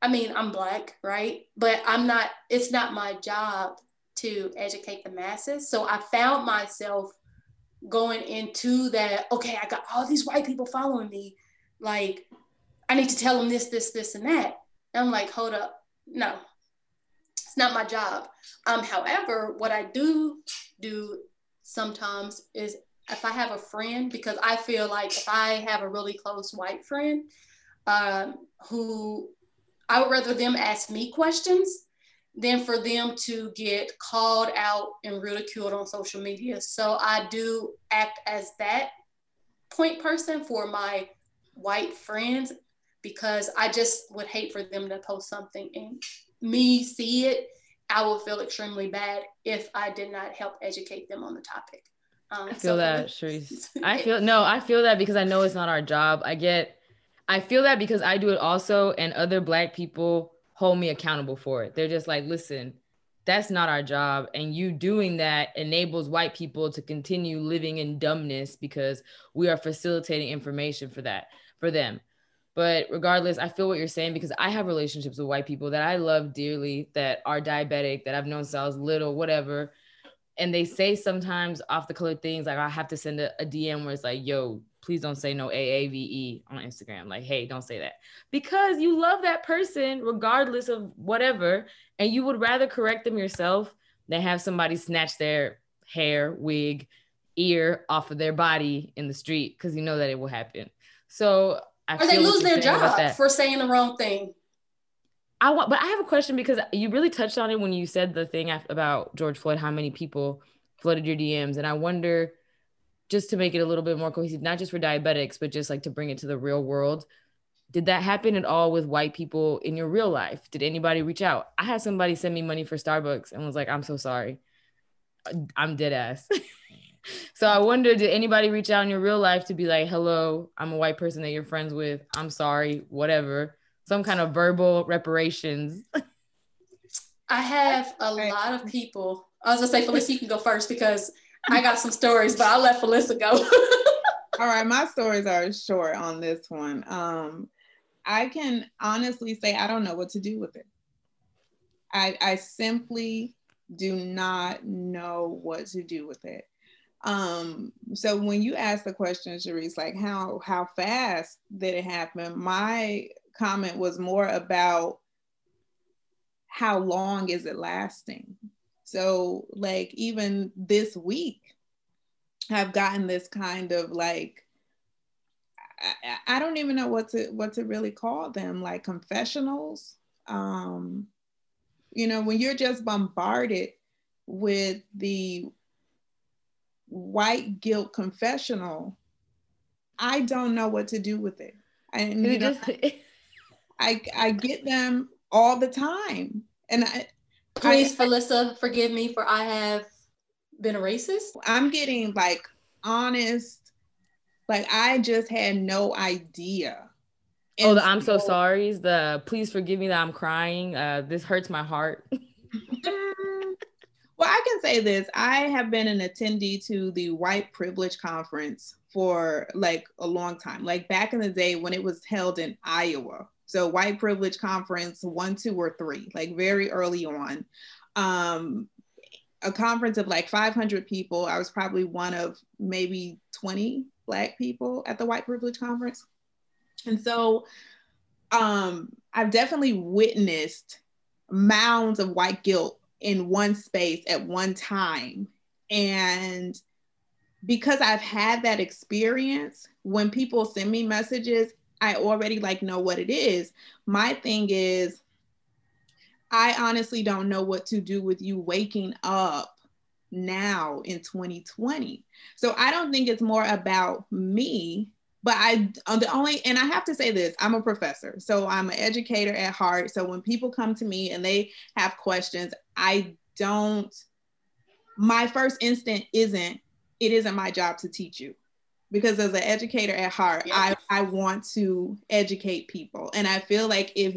I mean, I'm black, right? But I'm not, it's not my job to educate the masses. So I found myself going into that, okay, I got all these white people following me. Like, I need to tell them this, this, this, and that. I'm like, hold up, no, it's not my job. Um, however, what I do do sometimes is if I have a friend, because I feel like if I have a really close white friend um, who I would rather them ask me questions than for them to get called out and ridiculed on social media. So I do act as that point person for my white friends because I just would hate for them to post something and me see it. I will feel extremely bad if I did not help educate them on the topic. Um, I feel so that, Cherise. I feel no, I feel that because I know it's not our job. I get, I feel that because I do it also, and other Black people hold me accountable for it. They're just like, listen, that's not our job. And you doing that enables white people to continue living in dumbness because we are facilitating information for that, for them. But regardless, I feel what you're saying because I have relationships with white people that I love dearly that are diabetic, that I've known since I was little, whatever. And they say sometimes off the color things like I have to send a, a DM where it's like, yo, please don't say no AAVE on Instagram. Like, hey, don't say that. Because you love that person regardless of whatever. And you would rather correct them yourself than have somebody snatch their hair, wig, ear off of their body in the street because you know that it will happen. So I or they lose their job for saying the wrong thing. I want, but I have a question because you really touched on it when you said the thing about George Floyd, how many people flooded your DMs, and I wonder, just to make it a little bit more cohesive, not just for diabetics, but just like to bring it to the real world. Did that happen at all with white people in your real life? Did anybody reach out? I had somebody send me money for Starbucks and was like, "I'm so sorry, I'm dead ass." so I wonder, did anybody reach out in your real life to be like, hello, I'm a white person that you're friends with. I'm sorry, whatever. Some kind of verbal reparations. I have a lot of people. I was gonna say, Phyllisa, you can go first because I got some stories, but I'll let Phyllisa go. All right, my stories are short on this one. Um, I can honestly say I don't know what to do with it. I, I simply do not know what to do with it. Um, so when you ask the question, Cherise, like how how fast did it happen? My comment was more about how long is it lasting? So like even this week, I've gotten this kind of like I, I don't even know what to what to really call them, like confessionals. Um, you know, when you're just bombarded with the white guilt confessional, I don't know what to do with it. And you know, I I get them all the time. And I please, I, Phyllisa, forgive me for I have been a racist. I'm getting like honest, like I just had no idea. And oh, the I'm so, so sorry. The please forgive me that I'm crying. Uh, this hurts my heart. Well, I can say this. I have been an attendee to the white privilege conference for like a long time, like back in the day when it was held in Iowa. So, white privilege conference one, two, or three, like very early on. Um, a conference of like 500 people. I was probably one of maybe 20 Black people at the white privilege conference. And so um, I've definitely witnessed mounds of white guilt in one space at one time. And because I've had that experience, when people send me messages, I already like know what it is. My thing is, I honestly don't know what to do with you waking up now in 2020. So I don't think it's more about me but I uh, the only and I have to say this, I'm a professor. So I'm an educator at heart. So when people come to me and they have questions, I don't my first instinct isn't it isn't my job to teach you. Because as an educator at heart, yeah. I, I want to educate people. And I feel like if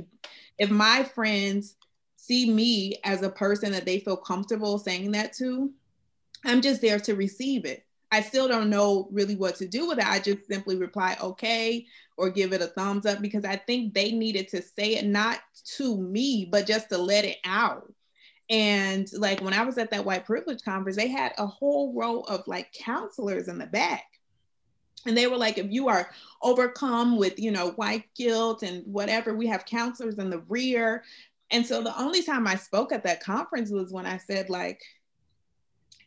if my friends see me as a person that they feel comfortable saying that to, I'm just there to receive it. I still don't know really what to do with it. I just simply reply, okay, or give it a thumbs up because I think they needed to say it not to me, but just to let it out. And like when I was at that white privilege conference, they had a whole row of like counselors in the back. And they were like, if you are overcome with, you know, white guilt and whatever, we have counselors in the rear. And so the only time I spoke at that conference was when I said, like,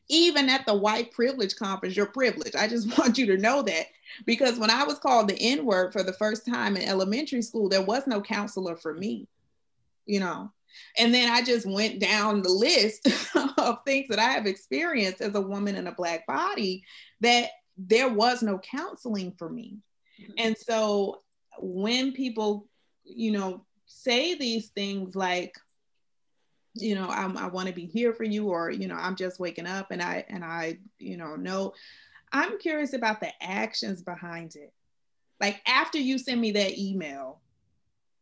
even at the white privilege conference, you're privileged. I just want you to know that because when I was called the N word for the first time in elementary school, there was no counselor for me, you know. And then I just went down the list of things that I have experienced as a woman in a Black body that there was no counseling for me. Mm-hmm. And so when people, you know, say these things like, you know I'm, i want to be here for you or you know i'm just waking up and i and i you know know i'm curious about the actions behind it like after you send me that email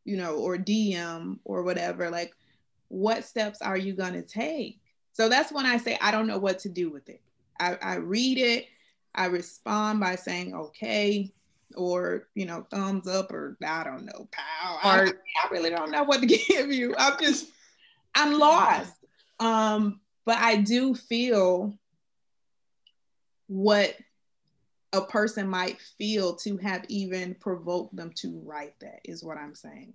you know or dm or whatever like what steps are you going to take so that's when i say i don't know what to do with it I, I read it i respond by saying okay or you know thumbs up or i don't know pow I, I really don't know what to give you i'm just I'm lost. Um, but I do feel what a person might feel to have even provoked them to write that is what I'm saying.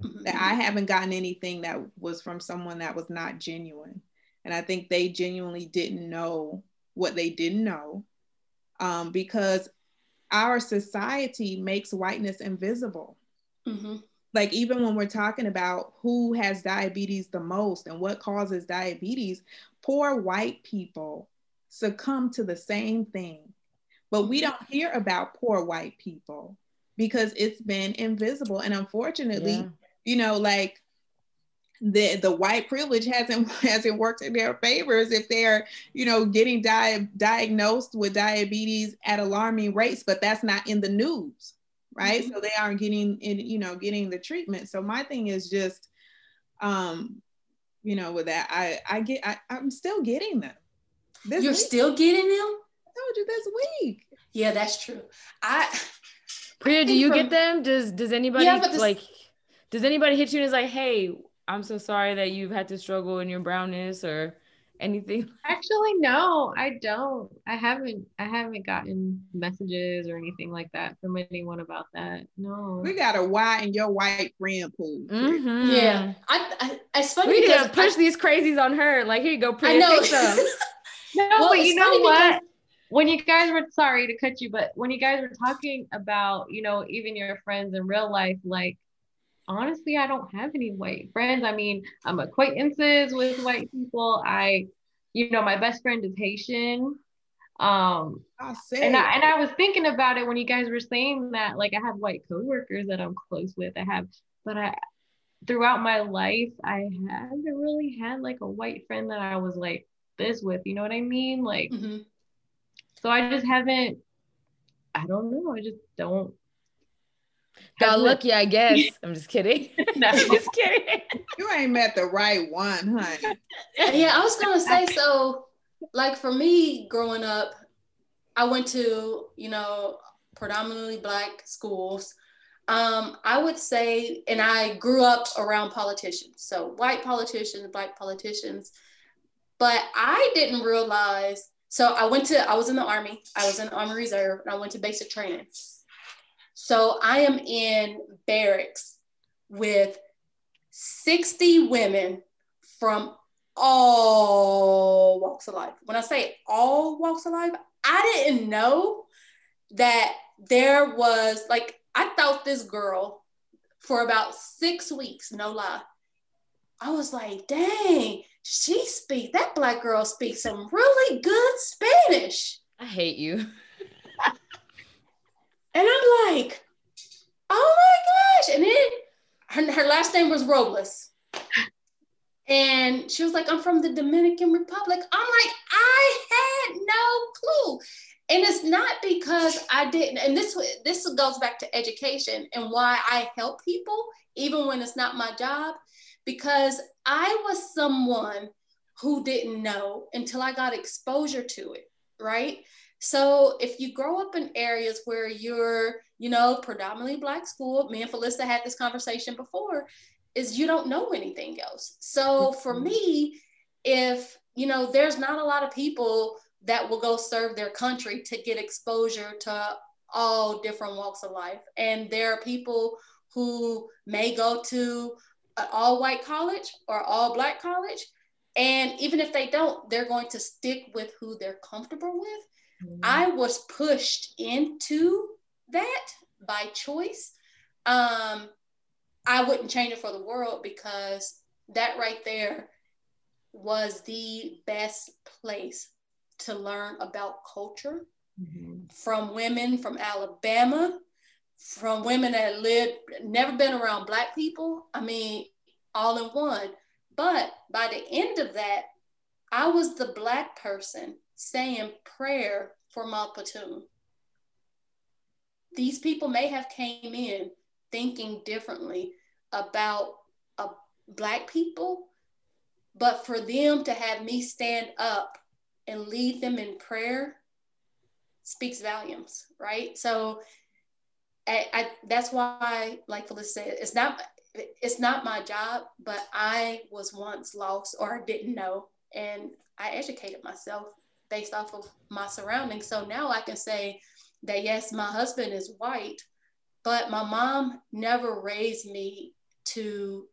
Mm-hmm. That I haven't gotten anything that was from someone that was not genuine. And I think they genuinely didn't know what they didn't know um, because our society makes whiteness invisible. Mm-hmm like even when we're talking about who has diabetes the most and what causes diabetes, poor white people succumb to the same thing. But we don't hear about poor white people because it's been invisible. And unfortunately, yeah. you know, like the the white privilege hasn't hasn't worked in their favors if they're you know getting di- diagnosed with diabetes at alarming rates but that's not in the news right mm-hmm. so they aren't getting in you know getting the treatment so my thing is just um you know with that i i get I, i'm still getting them this you're week. still getting them i told you this week yeah that's true i Priya, do you from, get them? Does does anybody yeah, this, like does anybody hit you and is like, hey, I'm so sorry that you've had to struggle in your brownness or anything? Actually, no, I don't. I haven't I haven't gotten messages or anything like that from anyone about that. No. We got a Y in your white friend pool. Mm-hmm. Yeah. I, I it's funny we need to push I, these crazies on her. Like, here you go, Priya, I know. no, well, but you know what? when you guys were sorry to cut you, but when you guys were talking about, you know, even your friends in real life, like honestly, I don't have any white friends. I mean, I'm acquaintances with white people. I, you know, my best friend is Haitian. Um, I and I and I was thinking about it when you guys were saying that, like I have white coworkers that I'm close with. I have, but I throughout my life, I haven't really had like a white friend that I was like this with. You know what I mean? Like, mm-hmm. so I just haven't. I don't know. I just don't Got lucky, I guess. I'm just kidding. no, I'm just kidding. You ain't met the right one, honey. yeah, I was gonna say so. Like for me, growing up, I went to you know predominantly black schools. Um, I would say, and I grew up around politicians, so white politicians, black politicians. But I didn't realize. So I went to. I was in the army. I was in the Army Reserve, and I went to basic training. So I am in barracks with 60 women from all walks of life. When I say all walks of life, I didn't know that there was like, I thought this girl for about six weeks, no lie. I was like, dang, she speaks, that black girl speaks some really good Spanish. I hate you. And I'm like, oh my gosh. And then her, her last name was Robles. And she was like, I'm from the Dominican Republic. I'm like, I had no clue. And it's not because I didn't, and this this goes back to education and why I help people, even when it's not my job, because I was someone who didn't know until I got exposure to it, right? So if you grow up in areas where you're, you know, predominantly black school, me and Phyllisa had this conversation before, is you don't know anything else. So for mm-hmm. me, if you know, there's not a lot of people that will go serve their country to get exposure to all different walks of life. And there are people who may go to an all white college or all black college. And even if they don't, they're going to stick with who they're comfortable with. Mm-hmm. I was pushed into that by choice. Um, I wouldn't change it for the world because that right there was the best place to learn about culture mm-hmm. from women from Alabama, from women that lived, never been around Black people. I mean, all in one. But by the end of that, I was the Black person saying prayer for my platoon. These people may have came in thinking differently about uh, black people, but for them to have me stand up and lead them in prayer speaks volumes, right? So I, I, that's why, like Phyllisa said, it's not it's not my job, but I was once lost or didn't know, and I educated myself based off of my surroundings. So now I can say that yes, my husband is white, but my mom never raised me to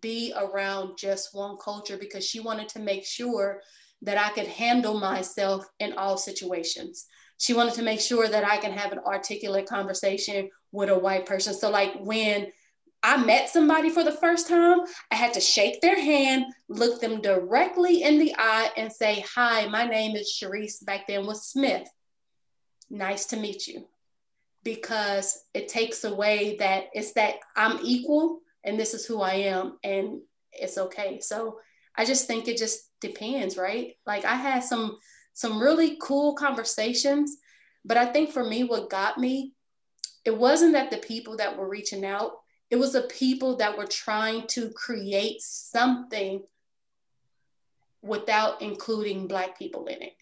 be around just one culture because she wanted to make sure that I could handle myself in all situations. She wanted to make sure that I can have an articulate conversation with a white person. So, like when I met somebody for the first time, I had to shake their hand, look them directly in the eye, and say, Hi, my name is Cherise. Back then was Smith. Nice to meet you. Because it takes away that it's that I'm equal and this is who I am, and it's okay. So I just think it just depends, right? Like I had some some really cool conversations, but I think for me, what got me, it wasn't that the people that were reaching out it was a people that were trying to create something without including Black people in it.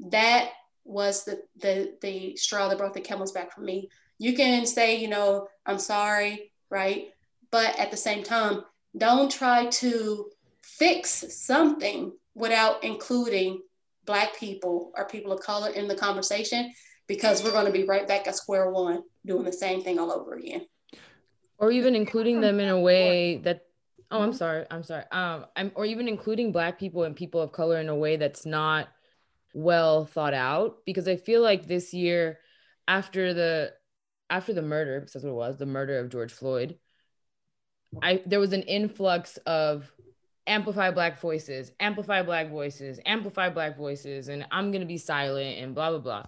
That was the, the, the straw that brought the camel's back for me. You can say, you know, I'm sorry, right? But at the same time, don't try to fix something without including Black people or people of color in the conversation because we're going to be right back at square one doing the same thing all over again. Or even including them in a way that oh i'm sorry i'm sorry. Um i'm or even including black people and people of color in a way that's not well thought out because i feel like this year after the after the murder because that's what it was the murder of george floyd i there was an influx of amplify black voices amplify black voices amplify black voices and i'm going to be silent and blah blah blah.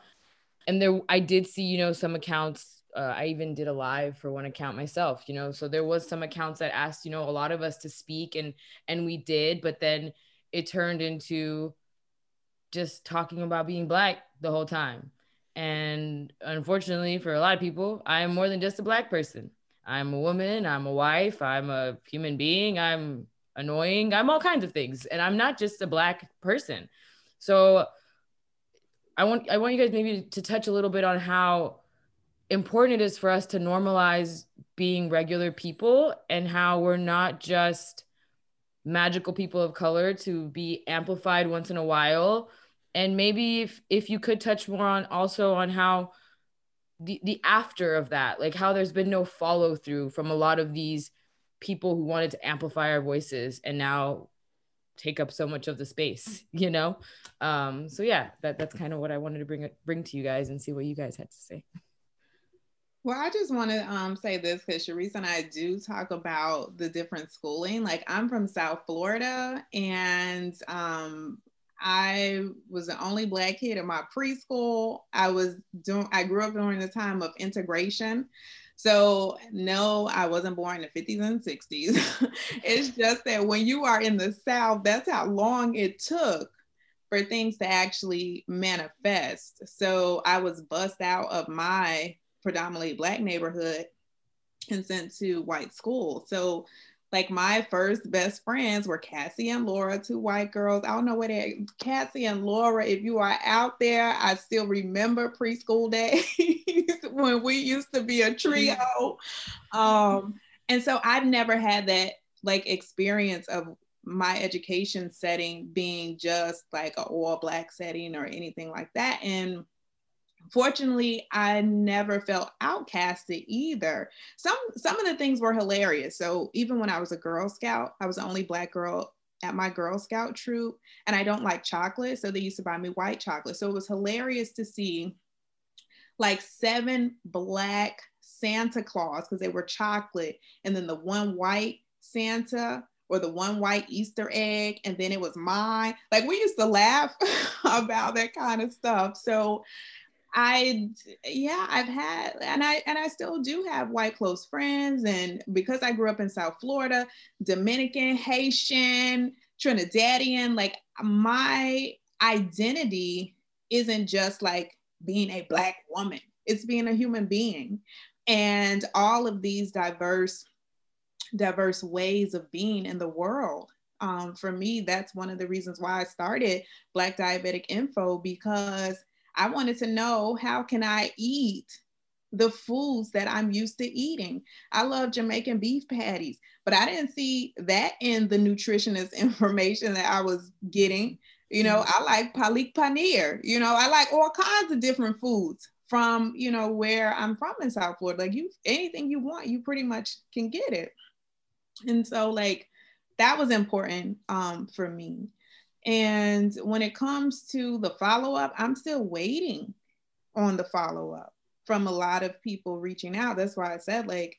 And there i did see you know some accounts uh, i even did a live for one account myself you know so there was some accounts that asked you know a lot of us to speak and and we did but then it turned into just talking about being black the whole time. And unfortunately for a lot of people i am more than just a black person. I'm a woman i'm a wife i'm a human being i'm annoying i'm all kinds of things and i'm not just a black person. So I want I want you guys maybe to touch a little bit on how important it is for us to normalize being regular people and how we're not just magical people of color to be amplified once in a while and maybe if if you could touch more on also on how the the after of that like how there's been no follow through from a lot of these people who wanted to amplify our voices and now take up so much of the space, you know? Um, so yeah, that, that's kind of what I wanted to bring bring to you guys and see what you guys had to say. Well, I just want to um, say this because Cherise and I do talk about the different schooling. Like, I'm from South Florida, and um, I was the only Black kid in my preschool. I was doing. I grew up during the time of integration, so, no, I wasn't born in the 50s and 60s. it's just that when you are in the South, that's how long it took for things to actually manifest. So, I was bussed out of my predominantly Black neighborhood and sent to white school. So, like my first best friends were Cassie and Laura, two white girls. I don't know where they Cassie and Laura, if you are out there, I still remember preschool days when we used to be a trio. Um, and so I've never had that like experience of my education setting being just like an all black setting or anything like that. And fortunately i never felt outcasted either some some of the things were hilarious so even when i was a girl scout i was the only black girl at my girl scout troop and i don't like chocolate so they used to buy me white chocolate so it was hilarious to see like seven black santa claus because they were chocolate and then the one white santa or the one white Easter egg, and then it was mine. Like we used to laugh about that kind of stuff. So I yeah, I've had and I and I still do have white close friends and because I grew up in South Florida, Dominican, Haitian, Trinidadian, like my identity isn't just like being a black woman. It's being a human being. And all of these diverse diverse ways of being in the world. Um, for me, that's one of the reasons why I started Black Diabetic Info because I wanted to know how can I eat the foods that I'm used to eating. I love Jamaican beef patties, but I didn't see that in the nutritionist information that I was getting. You know, I like palak paneer. You know, I like all kinds of different foods from, you know, where I'm from in South Florida. Like you anything you want, you pretty much can get it. And so like that was important um, for me. And when it comes to the follow up, I'm still waiting on the follow up from a lot of people reaching out. That's why I said, like,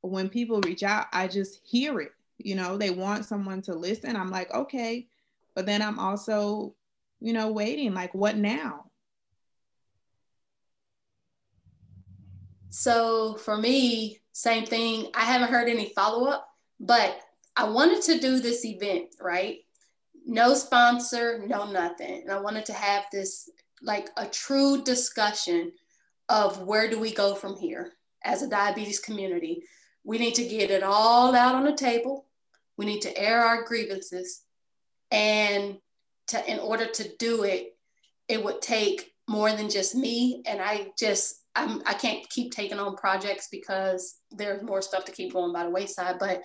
when people reach out, I just hear it. You know, they want someone to listen. I'm like, okay. But then I'm also, you know, waiting, like, what now? So for me, same thing. I haven't heard any follow up, but I wanted to do this event, right? No sponsor, no nothing. And I wanted to have this like a true discussion of where do we go from here as a diabetes community. We need to get it all out on the table. We need to air our grievances. And to, in order to do it, it would take more than just me. And I just I'm, I can't keep taking on projects because there's more stuff to keep going by the wayside. But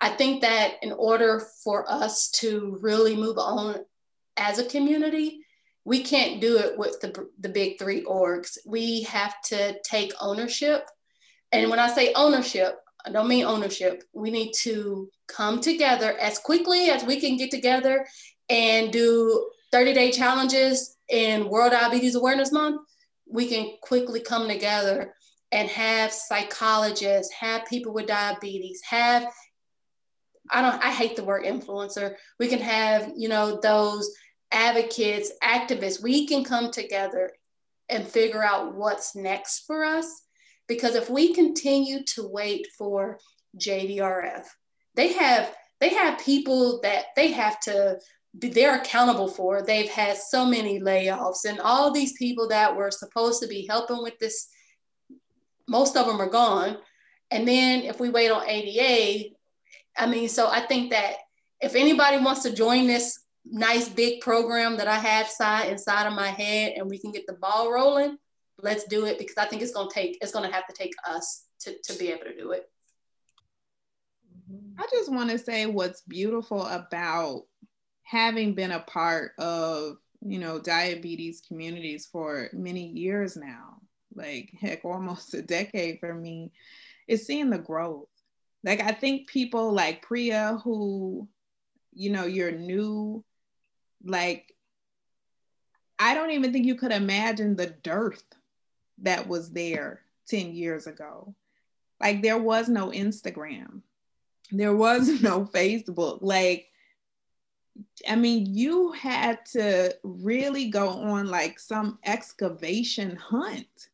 I think that in order for us to really move on as a community, we can't do it with the, the big three orgs. We have to take ownership. And when I say ownership, I don't mean ownership. We need to come together as quickly as we can get together and do 30 day challenges in World Diabetes Awareness Month. We can quickly come together and have psychologists, have people with diabetes, have I don't I hate the word influencer. We can have, you know, those advocates, activists. We can come together and figure out what's next for us because if we continue to wait for JDRF, they have they have people that they have to they're accountable for. They've had so many layoffs and all these people that were supposed to be helping with this most of them are gone. And then if we wait on ADA, I mean, so I think that if anybody wants to join this nice big program that I have side inside of my head and we can get the ball rolling, let's do it because I think it's gonna take it's gonna have to take us to, to be able to do it. I just want to say what's beautiful about having been a part of you know diabetes communities for many years now like heck almost a decade for me is seeing the growth like i think people like priya who you know you're new like i don't even think you could imagine the dearth that was there 10 years ago. Like there was no instagram. There was no facebook. Like I mean, you had to really go on like some excavation hunt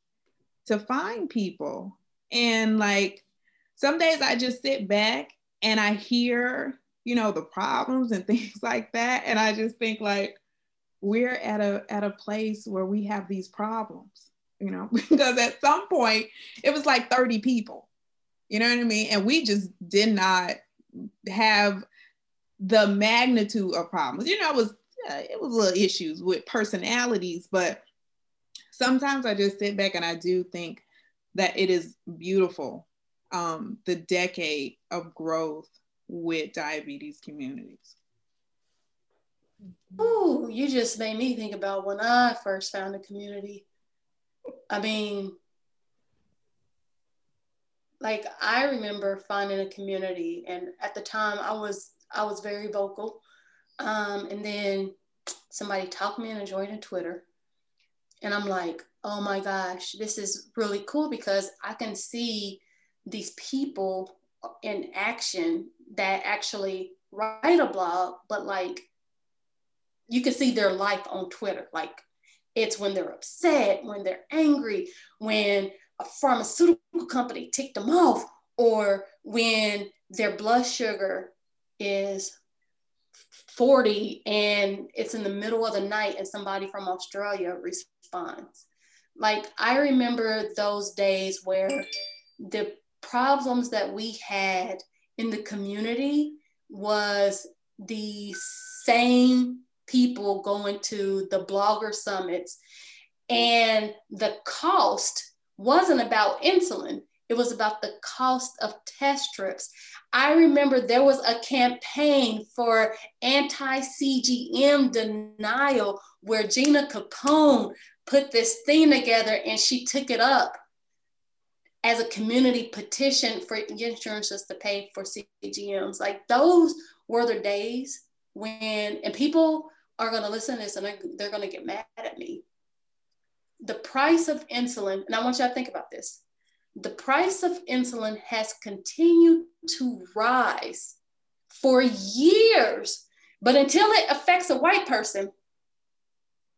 to find people. And like some days I just sit back and I hear, you know, the problems and things like that. And I just think like we're at a at a place where we have these problems, you know, because at some point it was like 30 people. You know what I mean? And we just did not have the magnitude of problems. You know, it was uh, it was little issues with personalities, but sometimes I just sit back and I do think that it is beautiful um, the decade of growth with diabetes communities. Oh, you just made me think about when I first found a community. I mean, like I remember finding a community, and at the time I was I was very vocal. Um, and then somebody talked me into joining Twitter. And I'm like, oh my gosh, this is really cool because I can see these people in action that actually write a blog, but like you can see their life on Twitter. Like it's when they're upset, when they're angry, when a pharmaceutical company ticked them off, or when their blood sugar is 40 and it's in the middle of the night and somebody from Australia responds. Like I remember those days where the problems that we had in the community was the same people going to the blogger summits. And the cost wasn't about insulin. It was about the cost of test strips. I remember there was a campaign for anti CGM denial where Gina Capone put this thing together and she took it up as a community petition for insurances to pay for CGMs. Like those were the days when, and people are going to listen to this and they're going to get mad at me. The price of insulin, and I want y'all to think about this the price of insulin has continued to rise for years. But until it affects a white person,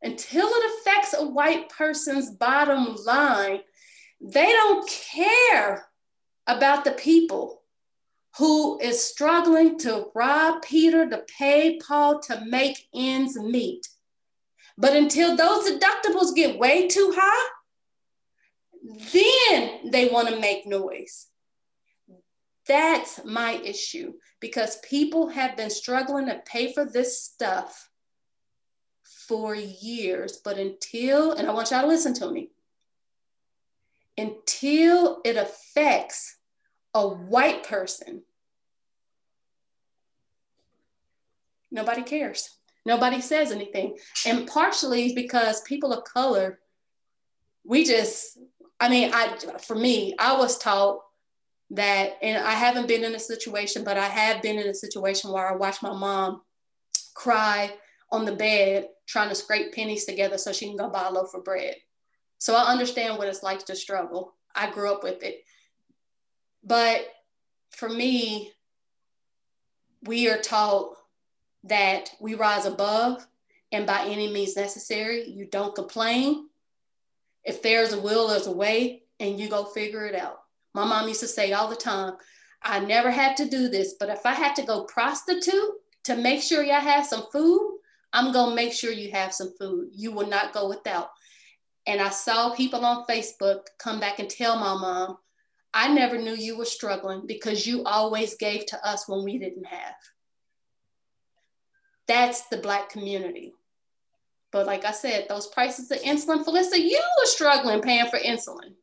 until it affects a white person's bottom line, they don't care about the people who is struggling to rob Peter to pay Paul to make ends meet. But until those deductibles get way too high, then they want to make noise. That's my issue because people have been struggling to pay for this stuff for years. But until, and I want y'all to listen to me, until it affects a white person, nobody cares. Nobody says anything. And partially because people of color, we just, I mean, I for me, I was taught that, and I haven't been in a situation, but I have been in a situation where I watched my mom cry on the bed trying to scrape pennies together so she can go buy a loaf of bread. So I understand what it's like to struggle. I grew up with it. But for me, we are taught that we rise above and by any means necessary, you don't complain. If there's a will, there's a way, and you go figure it out. My mom used to say all the time, I never had to do this, but if I had to go prostitute to make sure y'all have some food, I'm gonna make sure you have some food. You will not go without. And I saw people on Facebook come back and tell my mom, I never knew you were struggling because you always gave to us when we didn't have. That's the Black community. But like I said, those prices of insulin, Phyllisa, you were struggling paying for insulin.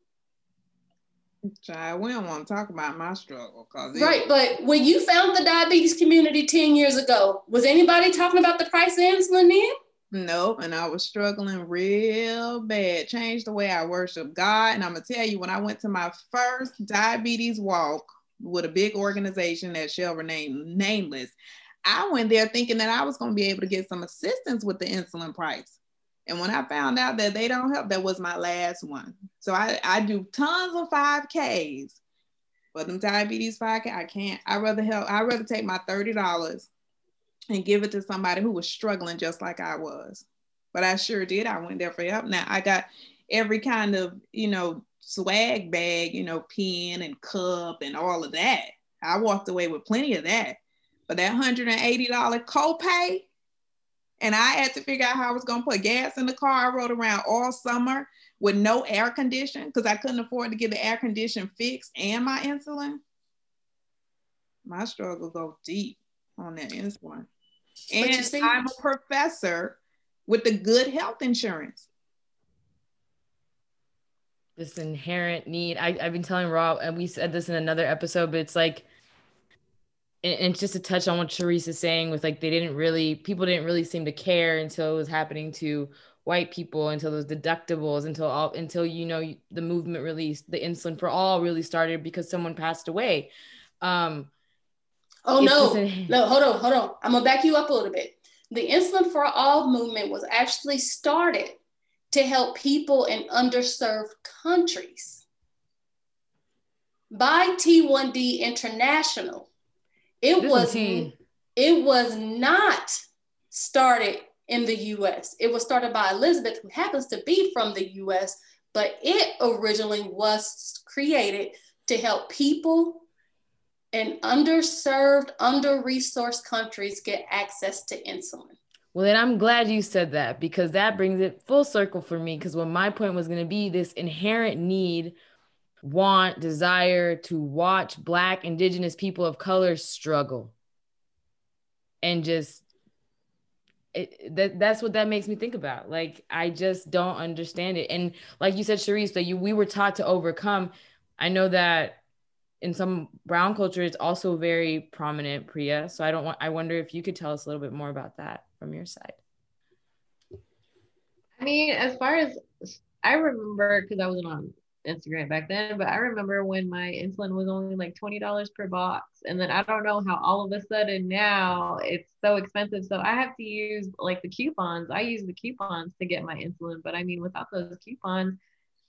Child, we don't want to talk about my struggle. Cause right, but when you found the diabetes community 10 years ago, was anybody talking about the price of insulin then? Nope, and I was struggling real bad. Changed the way I worship God. And I'm gonna tell you, when I went to my first diabetes walk with a big organization that shall remain nameless, I went there thinking that I was gonna be able to get some assistance with the insulin price. And when I found out that they don't help, that was my last one. So I, I do tons of 5Ks. But them diabetes 5K, I can't. I rather help, I rather take my $30 and give it to somebody who was struggling just like I was. But I sure did. I went there for help. Now I got every kind of, you know, swag bag, you know, pen and cup and all of that. I walked away with plenty of that. But that $180 copay, and I had to figure out how I was going to put gas in the car. I rode around all summer with no air condition because I couldn't afford to get the air condition fixed and my insulin. My struggle go deep on that insulin. And see, I'm a professor with the good health insurance. This inherent need. I, I've been telling Rob, and we said this in another episode, but it's like and, just to touch on what Cherise is saying with like they didn't really people didn't really seem to care until it was happening to white people until those deductibles until all until you know the movement released the insulin for all really started because someone passed away um oh no. no hold on hold on. I'm gonna back you up a little bit. The insulin for all movement was actually started to help people in underserved countries by t1d international. It was it was not started in the US. It was started by Elizabeth, who happens to be from the US, but it originally was created to help people in underserved, under resourced countries get access to insulin. Well, then I'm glad you said that because that brings it full circle for me. Because what my point was going to be this inherent need want, desire to watch Black, Indigenous people of color struggle. And just, it, that, that's what that makes me think about. Like, I just don't understand it. And like you said, Cherise, that you we were taught to overcome. I know that in some brown culture, it's also very prominent, Priya. So I don't want, I wonder if you could tell us a little bit more about that from your side. I mean, as far as I remember, because I wasn't on Instagram back then, but I remember when my insulin was only like $20 per box. And then I don't know how all of a sudden now it's so expensive. So I have to use like the coupons. I use the coupons to get my insulin. But I mean, without those coupons,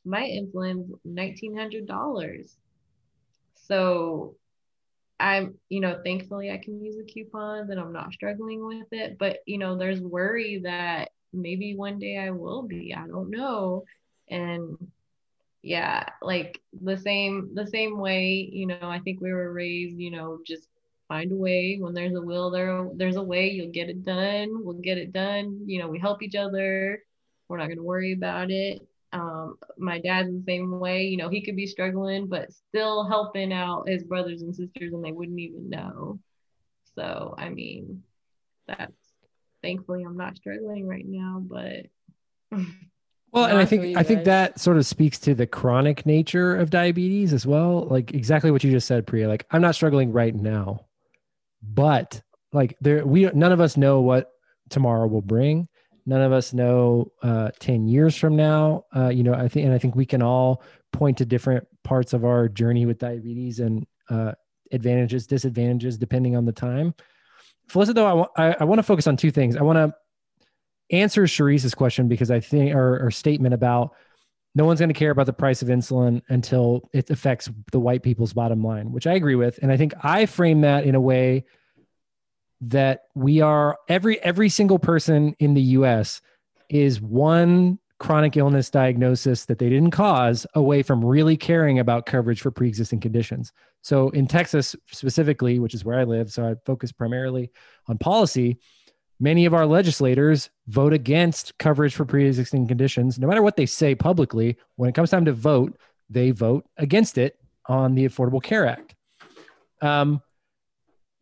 my insulin's $1,900. So I'm, you know, thankfully I can use the coupons and I'm not struggling with it. But, you know, there's worry that maybe one day I will be. I don't know. And yeah like the same the same way you know i think we were raised you know just find a way when there's a will there there's a way you'll get it done we'll get it done you know we help each other we're not going to worry about it um, my dad's the same way you know he could be struggling but still helping out his brothers and sisters and they wouldn't even know so i mean that's thankfully i'm not struggling right now but Well, and I think I think that sort of speaks to the chronic nature of diabetes as well. Like exactly what you just said, Priya. Like I'm not struggling right now, but like there, we none of us know what tomorrow will bring. None of us know uh, ten years from now. Uh, you know, I think, and I think we can all point to different parts of our journey with diabetes and uh, advantages, disadvantages, depending on the time. Felicity, though, I want I, I want to focus on two things. I want to answer Cherise's question because I think, or, or statement about no one's going to care about the price of insulin until it affects the white people's bottom line, which I agree with. And I think I frame that in a way that we are every every single person in the US is one chronic illness diagnosis that they didn't cause away from really caring about coverage for pre-existing conditions. So in Texas specifically, which is where I live, so I focus primarily on policy, many of our legislators vote against coverage for pre-existing conditions no matter what they say publicly when it comes time to vote they vote against it on the affordable care act um,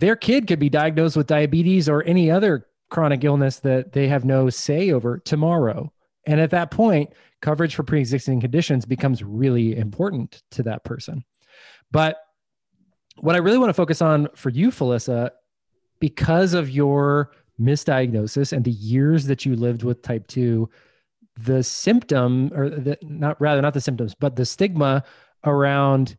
their kid could be diagnosed with diabetes or any other chronic illness that they have no say over tomorrow. And at that point coverage for pre-existing conditions becomes really important to that person. But what i really want to focus on for you Phyllisa because of your misdiagnosis and the years that you lived with type 2 the symptom or the, not rather not the symptoms but the stigma around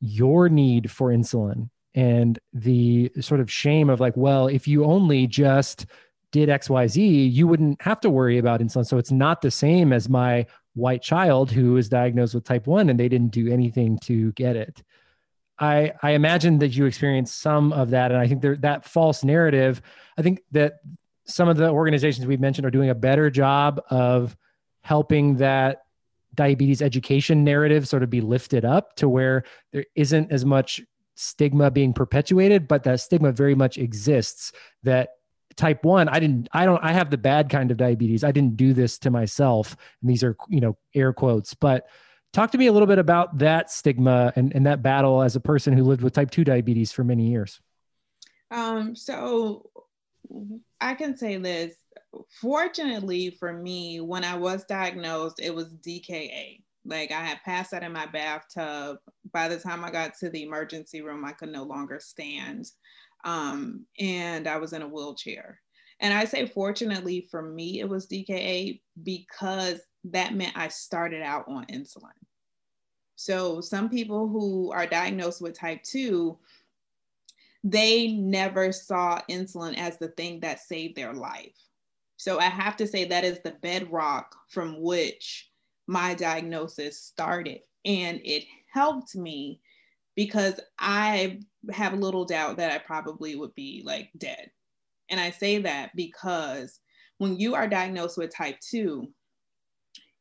your need for insulin and the sort of shame of like well if you only just did xyz you wouldn't have to worry about insulin so it's not the same as my white child who is diagnosed with type 1 and they didn't do anything to get it I, I imagine that you experienced some of that. And I think there, that false narrative, I think that some of the organizations we've mentioned are doing a better job of helping that diabetes education narrative sort of be lifted up to where there isn't as much stigma being perpetuated, but that stigma very much exists that type one, I didn't, I don't, I have the bad kind of diabetes. I didn't do this to myself. And these are, you know, air quotes, but Talk to me a little bit about that stigma and, and that battle as a person who lived with type 2 diabetes for many years. Um, so I can say this. Fortunately for me, when I was diagnosed, it was DKA. Like I had passed out in my bathtub. By the time I got to the emergency room, I could no longer stand. Um, and I was in a wheelchair. And I say, fortunately for me, it was DKA because that meant I started out on insulin. So some people who are diagnosed with type 2, they never saw insulin as the thing that saved their life. So I have to say that is the bedrock from which my diagnosis started. And it helped me because I have little doubt that I probably would be like dead. And I say that because when you are diagnosed with type 2,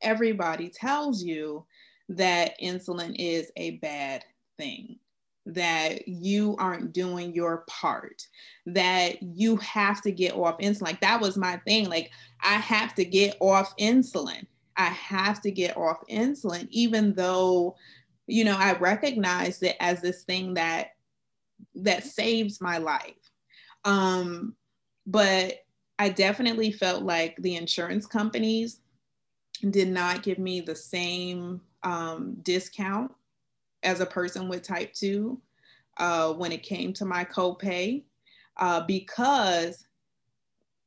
everybody tells you that insulin is a bad thing, that you aren't doing your part, that you have to get off insulin. Like that was my thing. Like I have to get off insulin. I have to get off insulin, even though, you know, I recognize it as this thing that that saves my life. Um, but I definitely felt like the insurance companies did not give me the same um, discount as a person with type 2 uh, when it came to my copay uh, because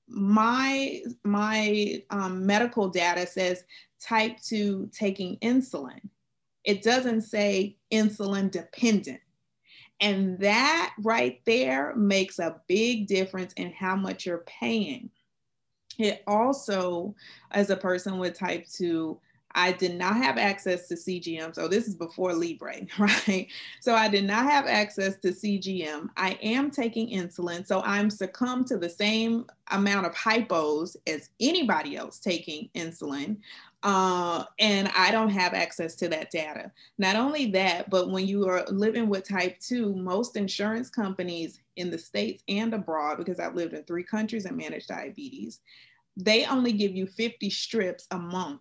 my my um, medical data says type 2 taking insulin. It doesn't say insulin dependent. And that right there makes a big difference in how much you're paying. It also, as a person with type 2, I did not have access to CGM. So this is before Libre, right? So I did not have access to CGM. I am taking insulin. So I'm succumbed to the same amount of hypos as anybody else taking insulin. Uh, and I don't have access to that data. Not only that, but when you are living with type 2, most insurance companies in the States and abroad, because I've lived in three countries and managed diabetes, they only give you 50 strips a month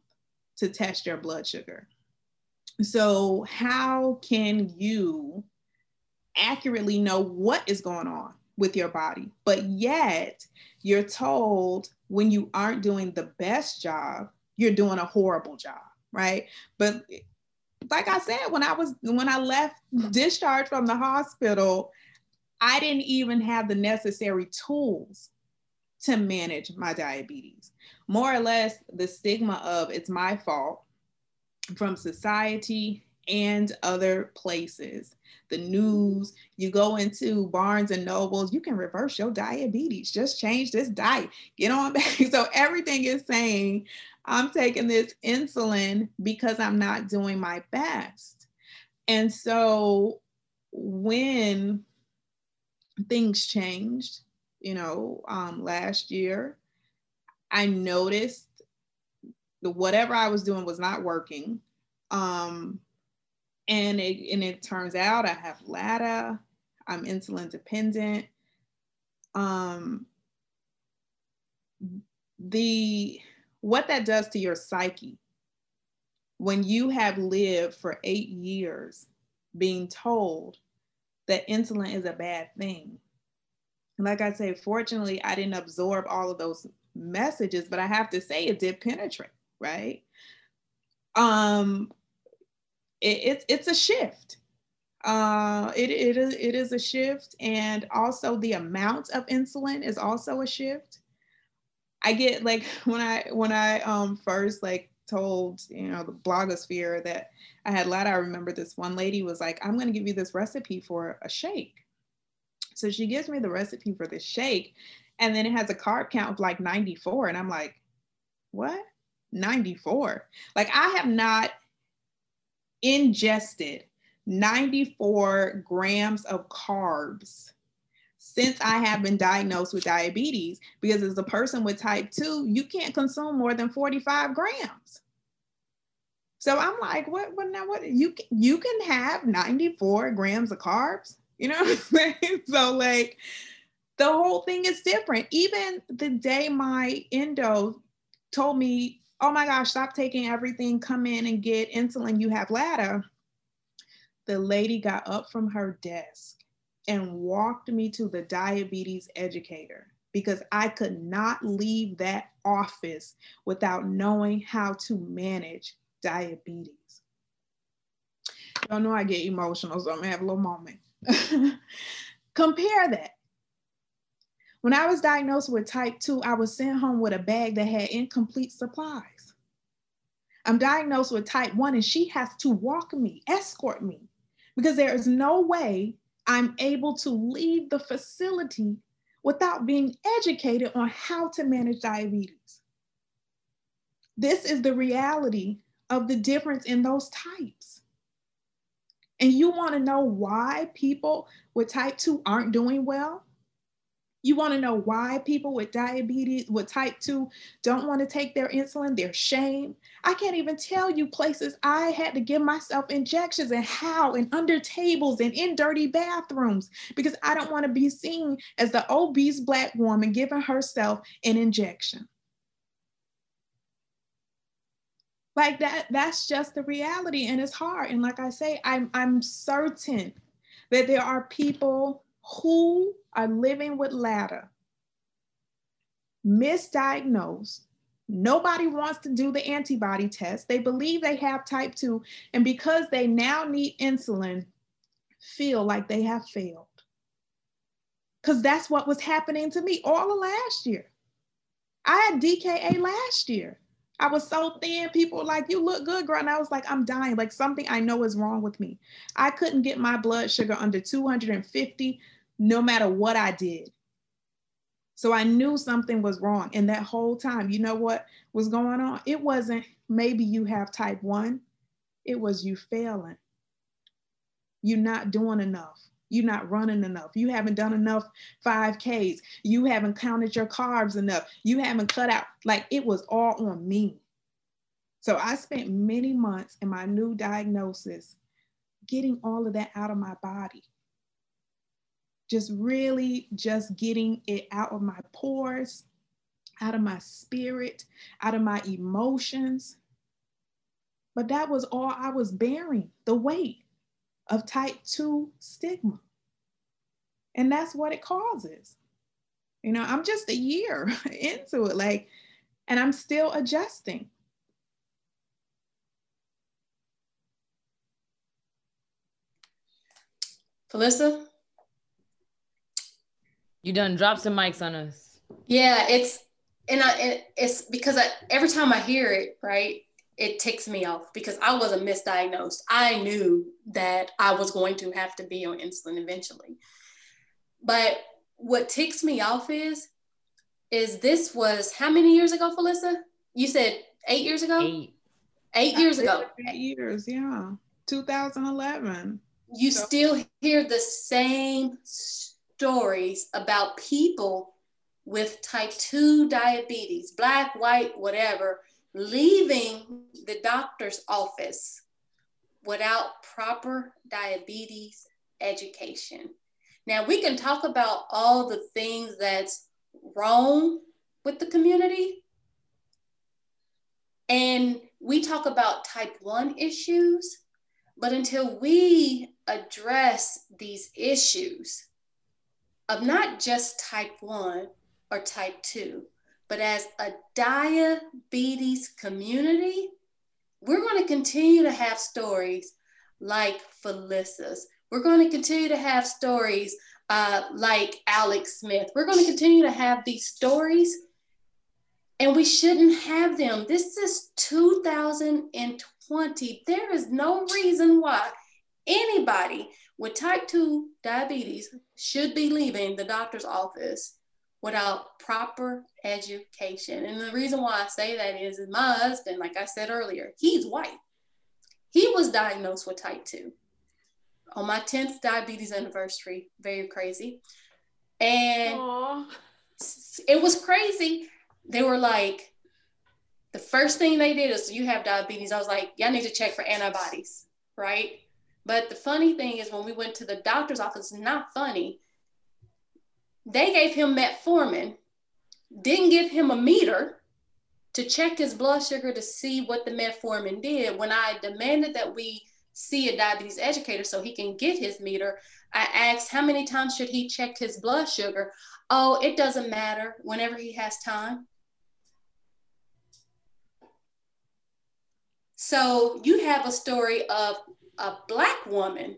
to test your blood sugar. So, how can you accurately know what is going on with your body? But yet, you're told when you aren't doing the best job you're doing a horrible job, right? But like I said, when I was when I left discharged from the hospital, I didn't even have the necessary tools to manage my diabetes. More or less, the stigma of it's my fault from society and other places. The news, you go into Barnes and Nobles, you can reverse your diabetes. Just change this diet. Get on back. So everything is saying, I'm taking this insulin because I'm not doing my best. And so when things changed, you know, um, last year, I noticed the whatever I was doing was not working. Um, and it and it turns out I have LADA, I'm insulin dependent. Um, the what that does to your psyche when you have lived for eight years being told that insulin is a bad thing. Like I say, fortunately, I didn't absorb all of those messages, but I have to say it did penetrate, right? Um, it, it's it's a shift. Uh, it, it, is, it is a shift. And also the amount of insulin is also a shift. I get like when I when I um first like told you know the blogosphere that I had LADA, I remember this one lady was like, I'm gonna give you this recipe for a shake. So she gives me the recipe for this shake, and then it has a carb count of like 94. And I'm like, what? 94. Like I have not ingested 94 grams of carbs since I have been diagnosed with diabetes, because as a person with type 2, you can't consume more than 45 grams. So I'm like, what, what now? What you you can have 94 grams of carbs, you know what I'm saying? So like the whole thing is different. Even the day my endo told me, oh my gosh, stop taking everything, come in and get insulin, you have LADA. The lady got up from her desk and walked me to the diabetes educator because I could not leave that office without knowing how to manage diabetes. Y'all know I get emotional, so I'm gonna have a little moment. Compare that. When I was diagnosed with type 2, I was sent home with a bag that had incomplete supplies. I'm diagnosed with type 1, and she has to walk me, escort me, because there is no way I'm able to leave the facility without being educated on how to manage diabetes. This is the reality of the difference in those types. And you want to know why people with type 2 aren't doing well? You want to know why people with diabetes, with type 2, don't want to take their insulin? They're shame. I can't even tell you places I had to give myself injections and how, and under tables and in dirty bathrooms, because I don't want to be seen as the obese Black woman giving herself an injection. Like that, that's just the reality, and it's hard. And like I say, I'm, I'm certain that there are people who are living with LADA, misdiagnosed. Nobody wants to do the antibody test. They believe they have type 2, and because they now need insulin, feel like they have failed. Because that's what was happening to me all of last year. I had DKA last year. I was so thin. People were like, You look good, girl. And I was like, I'm dying. Like something I know is wrong with me. I couldn't get my blood sugar under 250 no matter what I did. So I knew something was wrong. And that whole time, you know what was going on? It wasn't maybe you have type 1, it was you failing. You're not doing enough. You're not running enough. You haven't done enough 5Ks. You haven't counted your carbs enough. You haven't cut out. Like it was all on me. So I spent many months in my new diagnosis getting all of that out of my body. Just really just getting it out of my pores, out of my spirit, out of my emotions. But that was all I was bearing the weight of type 2 stigma. And that's what it causes. You know, I'm just a year into it, like, and I'm still adjusting. Phyllisa? You done dropped some mics on us. Yeah, it's and I it's because I, every time I hear it, right? It ticks me off because I wasn't misdiagnosed. I knew that I was going to have to be on insulin eventually. But what ticks me off is is this was how many years ago, Phyllisa? You said eight years ago? Eight. Eight years ago. Eight years, yeah. 2011. You So- still hear the same stories about people with type 2 diabetes, black, white, whatever, leaving the doctor's office without proper diabetes education. Now, we can talk about all the things that's wrong with the community. And we talk about type 1 issues, but until we address these issues of not just type 1 or type 2, but as a diabetes community, we're going to continue to have stories like Phyllisa's. We're going to continue to have stories uh, like Alec Smith. We're going to continue to have these stories, and we shouldn't have them. This is 2020. There is no reason why anybody with type 2 diabetes should be leaving the doctor's office without proper education. And the reason why I say that is, is my husband, like I said earlier, he's white. He was diagnosed with type 2 on my 10th diabetes anniversary. Very crazy. And Aw. it was crazy. They were like, the first thing they did is you have diabetes. I was like, y'all need to check for antibodies, right? But the funny thing is when we went to the doctor's office, not funny. They gave him metformin, didn't give him a meter to check his blood sugar to see what the metformin did. When I demanded that we see a diabetes educator so he can get his meter, I asked how many times should he check his blood sugar? Oh, it doesn't matter whenever he has time. So you have a story of a black woman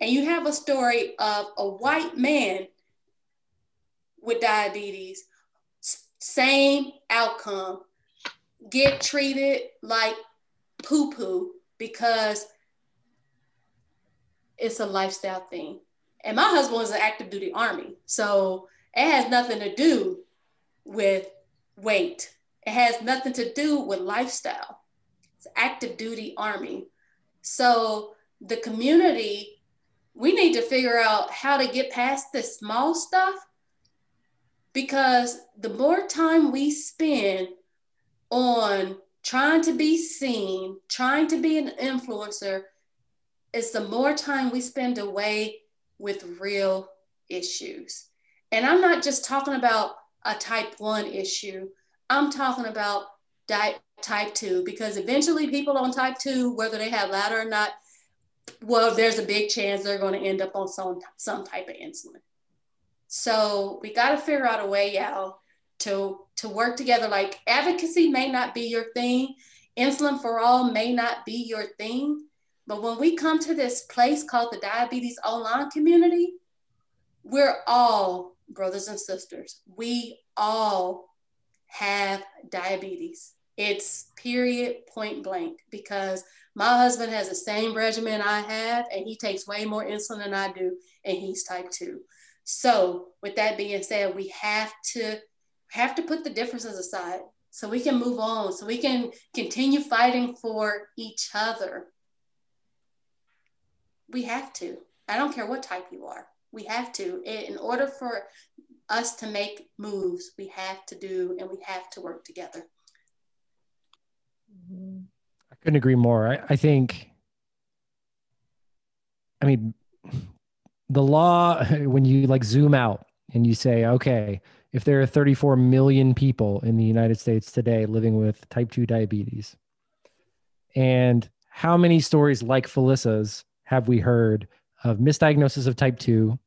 and you have a story of a white man with diabetes, same outcome. Get treated like poo poo because it's a lifestyle thing. And my husband was an active duty army. So it has nothing to do with weight. It has nothing to do with lifestyle. It's active duty army. So the community, we need to figure out how to get past this small stuff because the more time we spend on trying to be seen, trying to be an influencer, is the more time we spend away with real issues. And I'm not just talking about a type 1 issue, I'm talking about di- type 2 because eventually people on type 2, whether they have LADA or not, well, there's a big chance they're going to end up on some, some type of insulin. So we got to figure out a way y'all, to, to work together. Like advocacy may not be your thing, insulin for all may not be your thing. But when we come to this place called the Diabetes Online community, we're all brothers and sisters. We all have diabetes. It's period, point blank, because my husband has the same regimen I have, and he takes way more insulin than I do, and he's type 2. So, with that being said, we have to have to put the differences aside so we can move on, so we can continue fighting for each other we have to. I don't care what type you are. We have to. In order for us to make moves, we have to do and we have to work together. Mm-hmm. I couldn't agree more. I, I think, I mean, the law, when you like zoom out and you say, okay, if there are 34 million people in the United States today living with type 2 diabetes, and how many stories like Phyllisa's have we heard of misdiagnosis of type 2?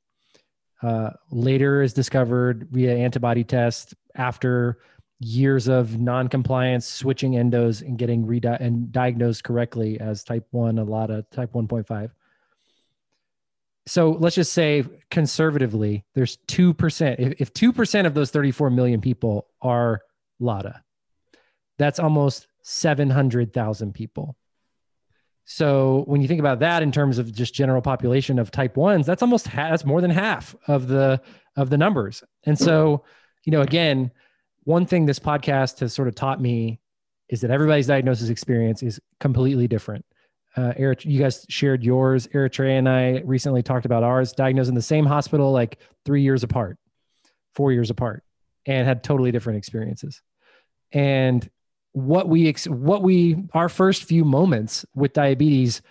Uh, LADA is discovered via antibody test after years of non-compliance, switching endos and getting re and diagnosed correctly as type one, a lot of type 1.5. so let's just say conservatively, there's 2%. If, if 2% of those 34 million people are LADA, that's almost 700,000 people. So when you think about that in terms of just general population of type ones, that's almost ha- that's more than half of the of the numbers. And so, you know, again, one thing this podcast has sort of taught me is that everybody's diagnosis experience is completely different. Uh, Eric, you guys shared yours. Eritrea and I recently talked about ours, diagnosed in the same hospital, like three years apart, four years apart, and had totally different experiences. And what we what we our first few moments with diabetes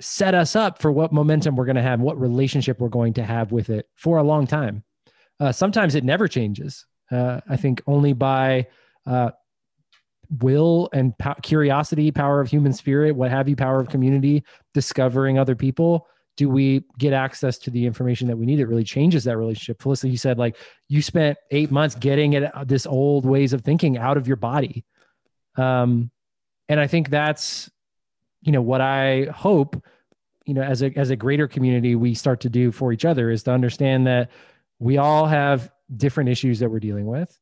set us up for what momentum we're going to have, what relationship we're going to have with it for a long time. Uh, sometimes it never changes. Uh, I think only by uh, will and po- curiosity, power of human spirit, what have you, power of community, discovering other people, do we get access to the information that we need? It really changes that relationship. Felicity, you said like you spent eight months getting it this old ways of thinking out of your body. Um, and I think that's, you know, what I hope, you know, as a as a greater community, we start to do for each other is to understand that we all have different issues that we're dealing with,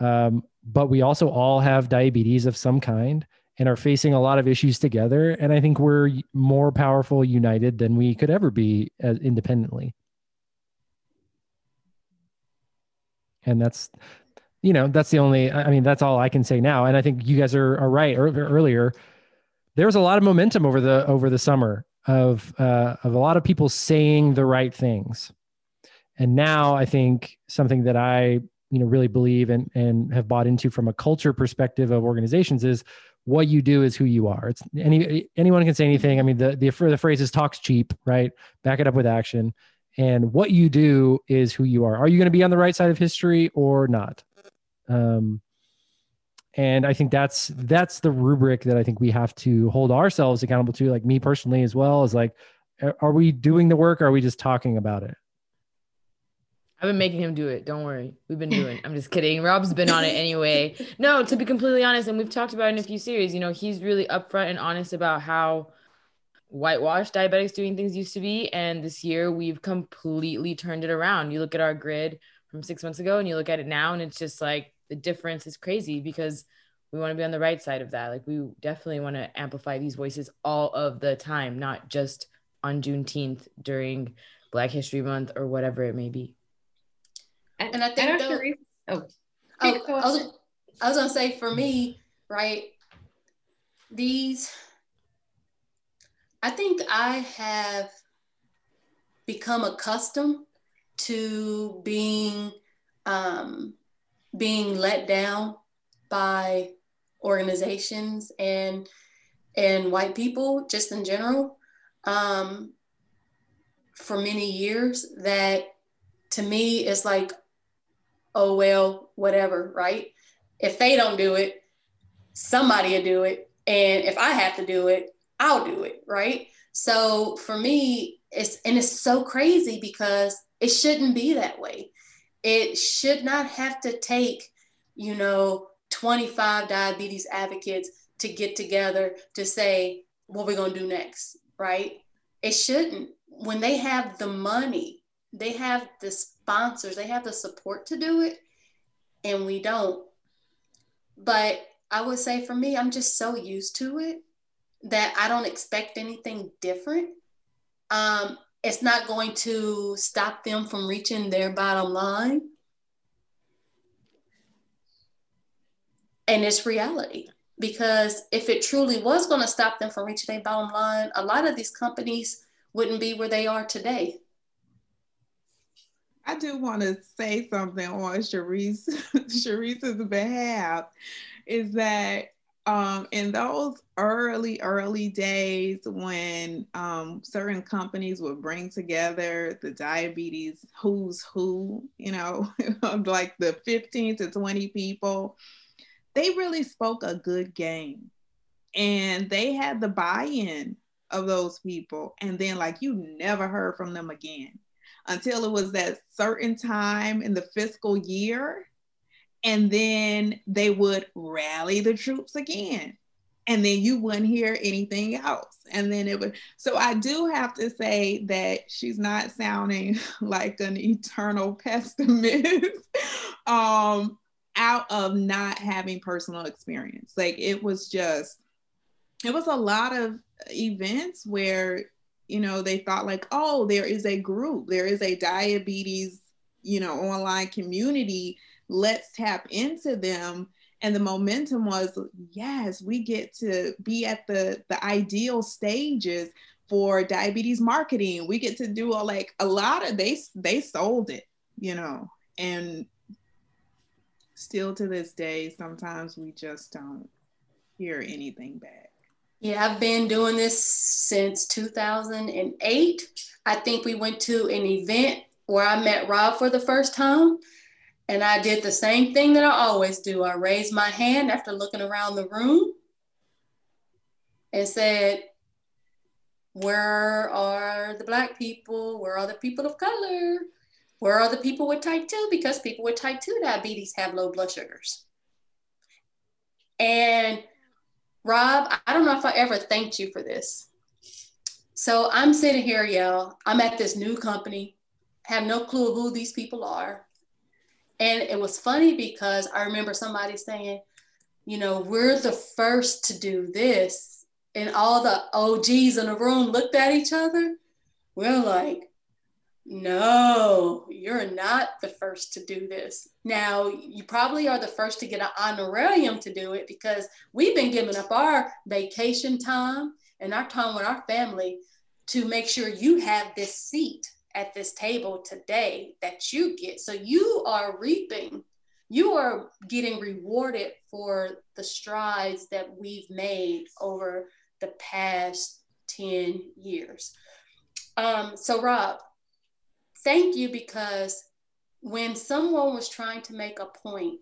um, but we also all have diabetes of some kind and are facing a lot of issues together. And I think we're more powerful united than we could ever be as independently. And that's you know, that's the only, I mean, that's all I can say now. And I think you guys are, are right earlier. There was a lot of momentum over the, over the summer of, uh, of a lot of people saying the right things. And now I think something that I, you know, really believe and, and have bought into from a culture perspective of organizations is what you do is who you are. It's any, anyone can say anything. I mean, the, the, the phrase is talks cheap, right? Back it up with action. And what you do is who you are. Are you going to be on the right side of history or not? Um, and I think that's that's the rubric that I think we have to hold ourselves accountable to, like me personally as well, is like, are we doing the work? Or are we just talking about it? I've been making him do it. Don't worry. We've been doing. I'm just kidding. Rob's been on it anyway. No, to be completely honest, and we've talked about in a few series, you know, he's really upfront and honest about how whitewashed diabetics doing things used to be. And this year we've completely turned it around. You look at our grid from six months ago and you look at it now, and it's just like the difference is crazy because we want to be on the right side of that. Like we definitely want to amplify these voices all of the time, not just on Juneteenth during Black History Month or whatever it may be. And, and I think oh, oh I, was, I was gonna say for me, right? These, I think I have become accustomed to being um, being let down by organizations and and white people just in general um, for many years that to me is like oh well whatever right if they don't do it somebody will do it and if i have to do it i'll do it right so for me it's and it's so crazy because it shouldn't be that way it should not have to take, you know, 25 diabetes advocates to get together to say what we're going to do next, right? It shouldn't. When they have the money, they have the sponsors, they have the support to do it, and we don't. But I would say for me, I'm just so used to it that I don't expect anything different. Um, it's not going to stop them from reaching their bottom line. And it's reality. Because if it truly was going to stop them from reaching their bottom line, a lot of these companies wouldn't be where they are today. I do want to say something on Cherise, Cherise's behalf is that um, in those early, early days when um, certain companies would bring together the diabetes who's who, you know, like the 15 to 20 people, they really spoke a good game. And they had the buy in of those people. And then, like, you never heard from them again until it was that certain time in the fiscal year and then they would rally the troops again. and then you wouldn't hear anything else. And then it would, so I do have to say that she's not sounding like an eternal pessimist um, out of not having personal experience. Like it was just, it was a lot of events where, you know, they thought like, oh, there is a group, there is a diabetes, you know, online community. Let's tap into them. And the momentum was yes we get to be at the the ideal stages for diabetes marketing. We get to do a, like a lot of they they sold it you know and still to this day sometimes we just don't hear anything back yeah i've been doing this since 2008 i think we went to an event where i met rob for the first time and I did the same thing that I always do. I raised my hand after looking around the room and said, Where are the Black people? Where are the people of color? Where are the people with type 2? Because people with type 2 diabetes have low blood sugars. And Rob, I don't know if I ever thanked you for this. So I'm sitting here, y'all. I'm at this new company, have no clue who these people are. And it was funny because I remember somebody saying, you know, we're the first to do this. And all the OGs in the room looked at each other. We're like, no, you're not the first to do this. Now, you probably are the first to get an honorarium to do it because we've been giving up our vacation time and our time with our family to make sure you have this seat at this table today that you get. So you are reaping, you are getting rewarded for the strides that we've made over the past 10 years. Um, so, Rob, thank you because when someone was trying to make a point,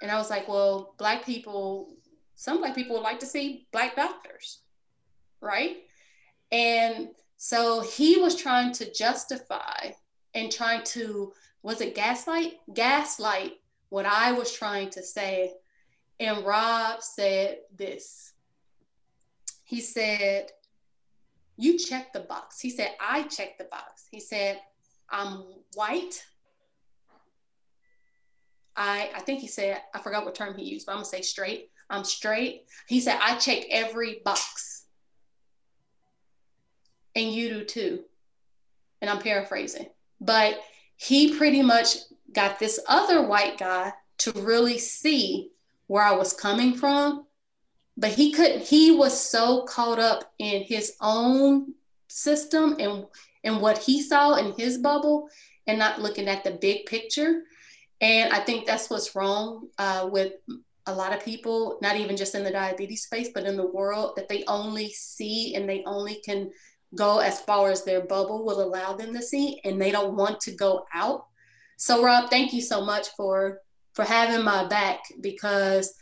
and I was like, well, Black people, some Black people would like to see Black doctors, right? And so he was trying to justify and trying to, was it gaslight? Gaslight what I was trying to say. And Rob said this. He said, You check the box. He said, I check the box. He said, I'm white. I, I think he said, I forgot what term he used, but I'm gonna say straight. I'm straight. He said, I check every box and you do too. And I'm paraphrasing, but he pretty much got this other white guy to really see where I was coming from. But he couldn't, he was so caught up in his own system and, and what he saw in his bubble and not looking at the big picture. And I think that's what's wrong uh, with a lot of people, not even just in the diabetes space, but in the world, that they only see and they only can go as far as their bubble will allow them to see and they don't want to go out so rob thank you so much for for having my back because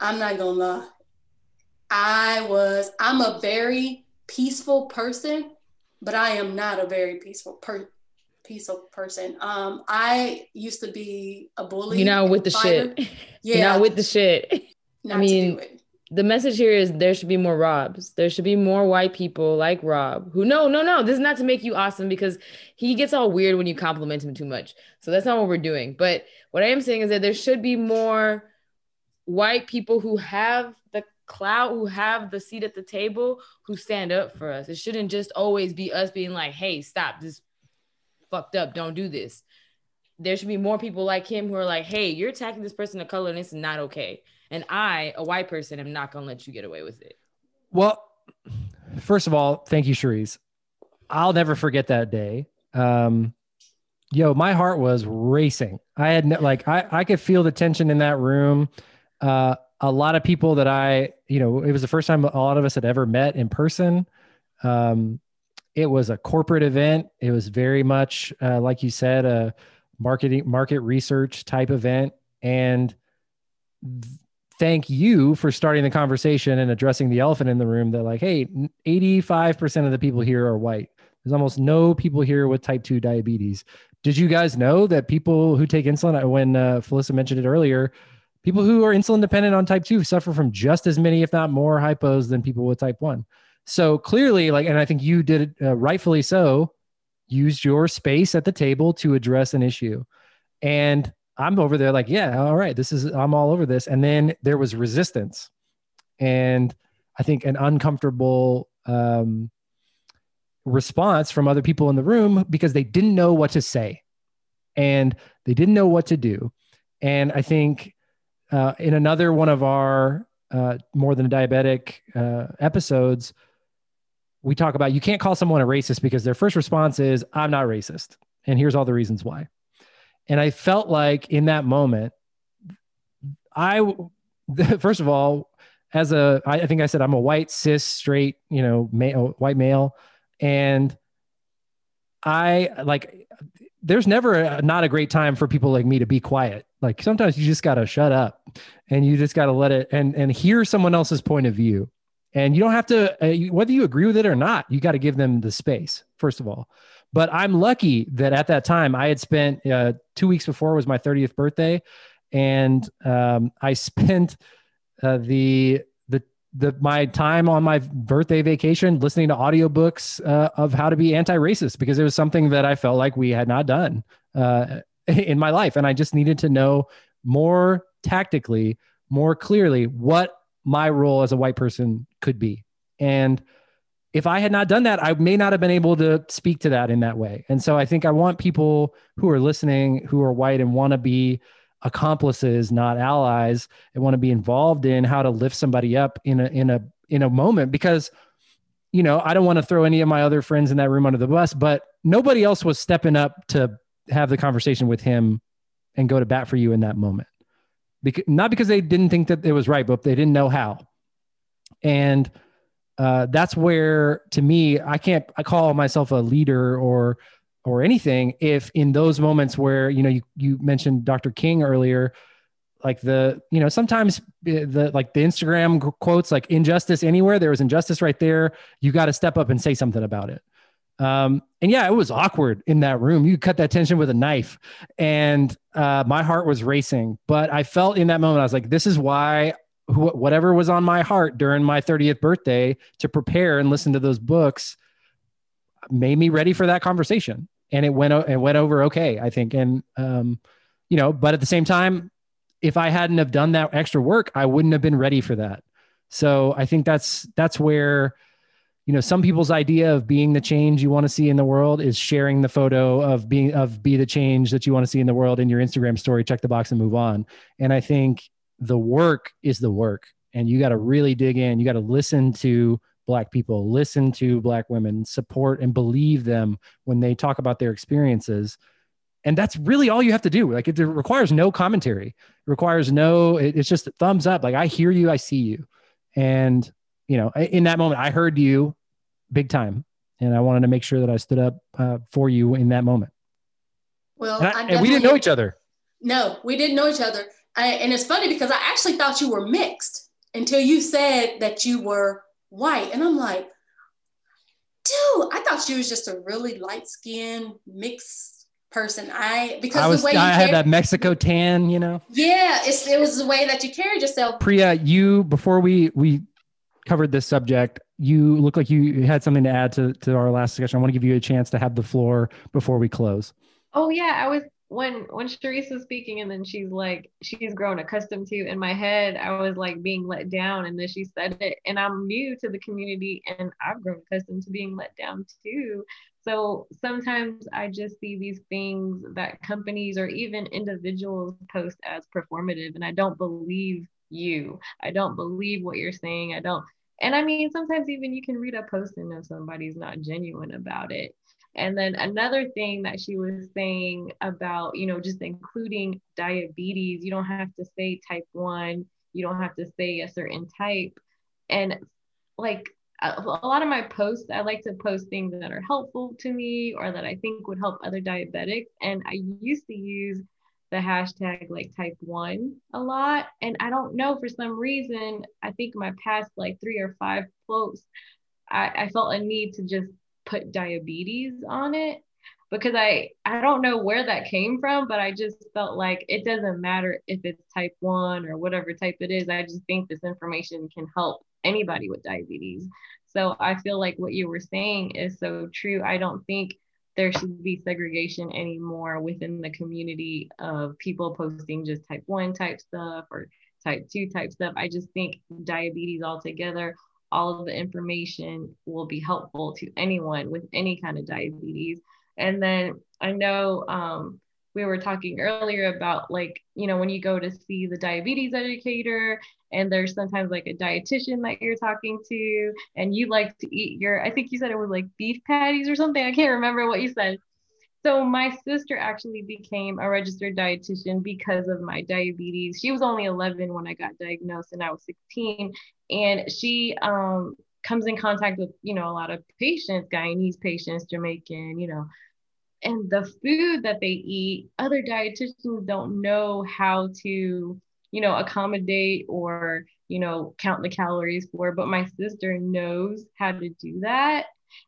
i'm not gonna lie i was i'm a very peaceful person but i am not a very peaceful per peaceful person um i used to be a bully you know with the fighter. shit yeah not with the shit Not i mean the message here is there should be more Robs. There should be more white people like Rob who no, no, no. This is not to make you awesome because he gets all weird when you compliment him too much. So that's not what we're doing. But what I am saying is that there should be more white people who have the clout, who have the seat at the table, who stand up for us. It shouldn't just always be us being like, hey, stop, this fucked up, don't do this. There should be more people like him who are like, hey, you're attacking this person of color and it's not okay. And I, a white person, am not to let you get away with it. Well, first of all, thank you, Cherise. I'll never forget that day. Um, yo, my heart was racing. I had like, I, I could feel the tension in that room. Uh, a lot of people that I, you know, it was the first time a lot of us had ever met in person. Um, it was a corporate event. It was very much, uh, like you said, a marketing, market research type event. And th- thank you for starting the conversation and addressing the elephant in the room that like hey 85% of the people here are white there's almost no people here with type 2 diabetes did you guys know that people who take insulin when uh, Phyllisa mentioned it earlier People who are insulin dependent on type 2 suffer from just as many if not more hypos than people with type 1. So clearly like and I think you did uh, rightfully so used your space at the table to address an issue. And I'm over there like, yeah, all right, this is I'm all over this. And then there was resistance. And I think an uncomfortable um, response from other people in the room because they didn't know what to say and they didn't know what to do. And I think uh, in another one of our uh, more than diabetic uh, episodes, we talk about you can't call someone a racist because their first response is, I'm not racist. And here's all the reasons why. And I felt like in that moment, I, first of all, as a, I think I said I'm a white, cis, straight, you know, male, white male. And I like, there's never a, not a great time for people like me to be quiet. Like sometimes you just got to shut up and you just got to let it and, and hear someone else's point of view. And you don't have to, uh, whether you agree with it or not, you got to give them the space, first of all. But I'm lucky that at that time I had spent uh, two weeks before was my 30th birthday, and um, I spent uh, the the the my time on my birthday vacation listening to audiobooks uh, of how to be anti-racist because it was something that I felt like we had not done uh, in my life, and I just needed to know more tactically, more clearly what my role as a white person could be, and if I had not done that, I may not have been able to speak to that in that way. And so I think I want people who are listening, who are white and want to be accomplices, not allies, and want to be involved in how to lift somebody up in a in a in a moment. Because you know, I don't want to throw any of my other friends in that room under the bus, but nobody else was stepping up to have the conversation with him and go to bat for you in that moment. Because not because they didn't think that it was right, but they didn't know how. And uh, that's where to me i can't i call myself a leader or or anything if in those moments where you know you, you mentioned dr king earlier like the you know sometimes the like the instagram quotes like injustice anywhere there was injustice right there you got to step up and say something about it um and yeah it was awkward in that room. You cut that tension with a knife and uh my heart was racing. But i felt in that moment i was like this is why wh- whatever was on my heart during my 30th birthday to prepare and listen to those books made me ready for that conversation. And it went it went over okay i think. And um you know but at the same time if i hadn't have done that extra work i wouldn't have been ready for that. So i think that's that's where you know some people's idea of being the change you want to see in the world is sharing the photo of being of be the change that you want to see in the world in your instagram story check the box and move on. And i think the work is the work and you got to really dig in. You got to listen to black people listen to black women support and believe them when they talk about their experiences. And that's really all you have to do. Like it, requires no commentary. It requires no it, it's just thumbs up. Like i hear you i see you. And you know in that moment i heard you big time and i wanted to make sure that i stood up uh, for you in that moment Well, and, I- and we didn't know each other No, we didn't know each other. I, and it's funny because I actually thought you were mixed until you said that you were white. And I'm like, dude, I thought you was just a really light skinned mixed person. I because i was the way you i had carried- that mexico tan you know yeah, it's, it was the way that you carried yourself. Priya, you before we we covered this subject, you look like you had something to add to to our last discussion. I want to give you a chance to have the floor before we close. Oh yeah, I was when when Cherise was speaking and then she's like she's grown accustomed to in my head I was like being let down and then she said it and I'm new to the community and I've grown accustomed to being let down too. So sometimes I just see these things that companies or even individuals post as performative and I don't believe you. I don't believe what you're saying. I don't and I mean sometimes even you can read a post and know somebody's not genuine about it. And then another thing that she was saying about, you know, just including diabetes, you don't have to say type one, you don't have to say a certain type. And like a, a lot of my posts, I like to post things that are helpful to me or that I think would help other diabetics. And I used to use the hashtag like type one a lot. And I don't know for some reason, I think my past like three or five posts, I, I felt a need to just put diabetes on it. because I I don't know where that came from, but I just felt like it doesn't matter if it's type 1 or whatever type it is. I just think this information can help anybody with diabetes. So I feel like what you were saying is so true. I don't think there should be segregation anymore within the community of people posting just type 1 type stuff or type 2 type stuff. I just think diabetes altogether all of the information will be helpful to anyone with any kind of diabetes. And then I know um, we were talking earlier about like, you know, when you go to see the diabetes educator and there's sometimes like a dietitian that you're talking to and you like to eat your, I think you said it was like beef patties or something. I can't remember what you said. So my sister actually became a registered dietitian because of my diabetes. She was only 11 when I got diagnosed and I was 16 and she um, comes in contact with, you know, a lot of patients, Guyanese patients, Jamaican, you know, and the food that they eat, other dietitians don't know how to, you know, accommodate or, you know, count the calories for, but my sister knows how to do that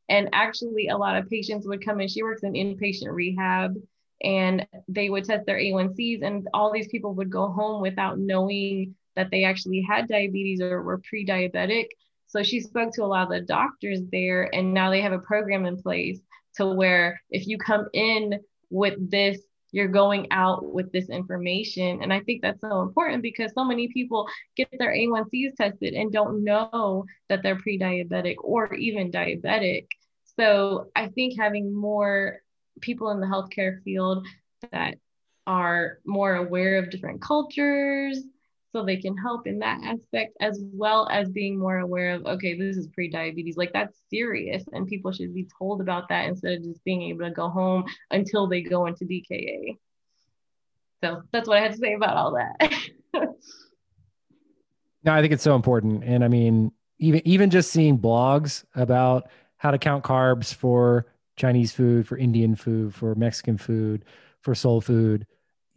and actually, a lot of patients would come in. She works in inpatient rehab and they would test their A1Cs, and all these people would go home without knowing that they actually had diabetes or were pre diabetic. So she spoke to a lot of the doctors there, and now they have a program in place to where if you come in with this you're going out with this information. And I think that's so important because so many people get their A1Cs tested and don't know that they're pre diabetic or even diabetic. So I think having more people in the healthcare field that are more aware of different cultures, so they can help in that aspect as well as being more aware of okay this is pre-diabetes like that's serious and people should be told about that instead of just being able to go home until they go into dka so that's what i had to say about all that. No i think it's so important and i mean even even just seeing blogs about how to count carbs for chinese food for indian food for mexican food for soul food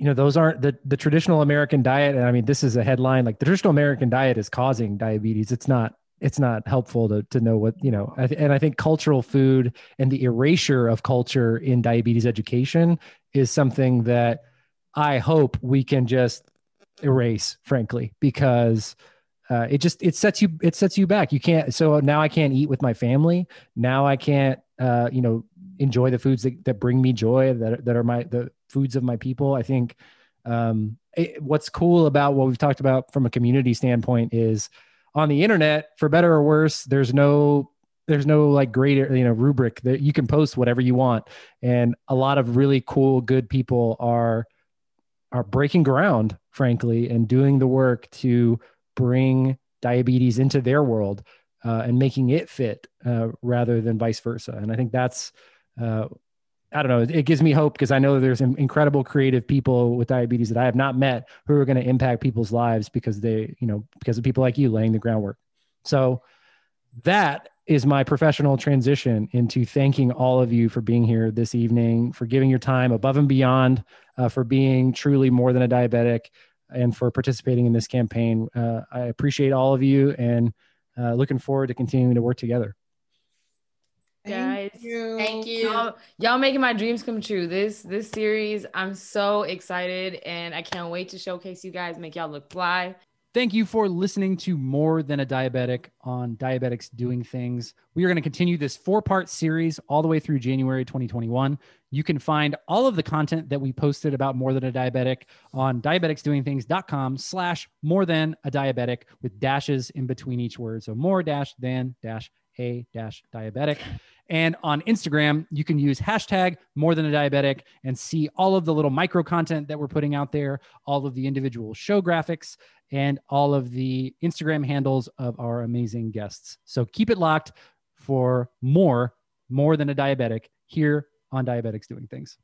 you know those aren't the the traditional american diet and i mean this is a headline like the traditional american diet is causing diabetes. It's not it's not helpful to to know what you know and i think cultural food and the erasure of culture in diabetes education is something that i hope we can just erase frankly because uh, it just it sets you it sets you back. You can't so now i can't eat with my family. Now i can't uh, you know enjoy the foods that, that bring me joy that, that are my the foods of my people. I think um, it, what's cool about what we've talked about from a community standpoint is on the internet, for better or worse, there's no there's no like great you know rubric that you can post whatever you want, and a lot of really cool, good people are are breaking ground, frankly, and doing the work to bring diabetes into their world uh, and making it fit uh, rather than vice versa. And I think that's uh, I don't know. It gives me hope because I know there's incredible creative people with diabetes that I have not met who are going to impact people's lives because they, you know, because of people like you laying the groundwork. So that is my professional transition into thanking all of you for being here this evening, for giving your time above and beyond, uh, for being truly more than a diabetic, and for participating in this campaign. Uh, I appreciate all of you and uh, looking forward to continuing to work together you. Thank you. Y'all, y'all, making my dreams come true. This this series, I'm so excited and I can't wait to showcase you guys, make y'all look fly. Thank you for listening to More Than a Diabetic on Diabetics Doing Things. We are going to continue this four part series all the way through January 2021. You can find all of the content that we posted about More Than a Diabetic on diabeticsdoingthings.com slash more than a diabetic with dashes in between each word. So more dash than dash a diabetic. And on Instagram, you can use hashtag more than a diabetic and see all of the little micro content that we're putting out there, all of the individual show graphics, and all of the Instagram handles of our amazing guests. So keep it locked for more, more than a diabetic here on Diabetics Doing Things.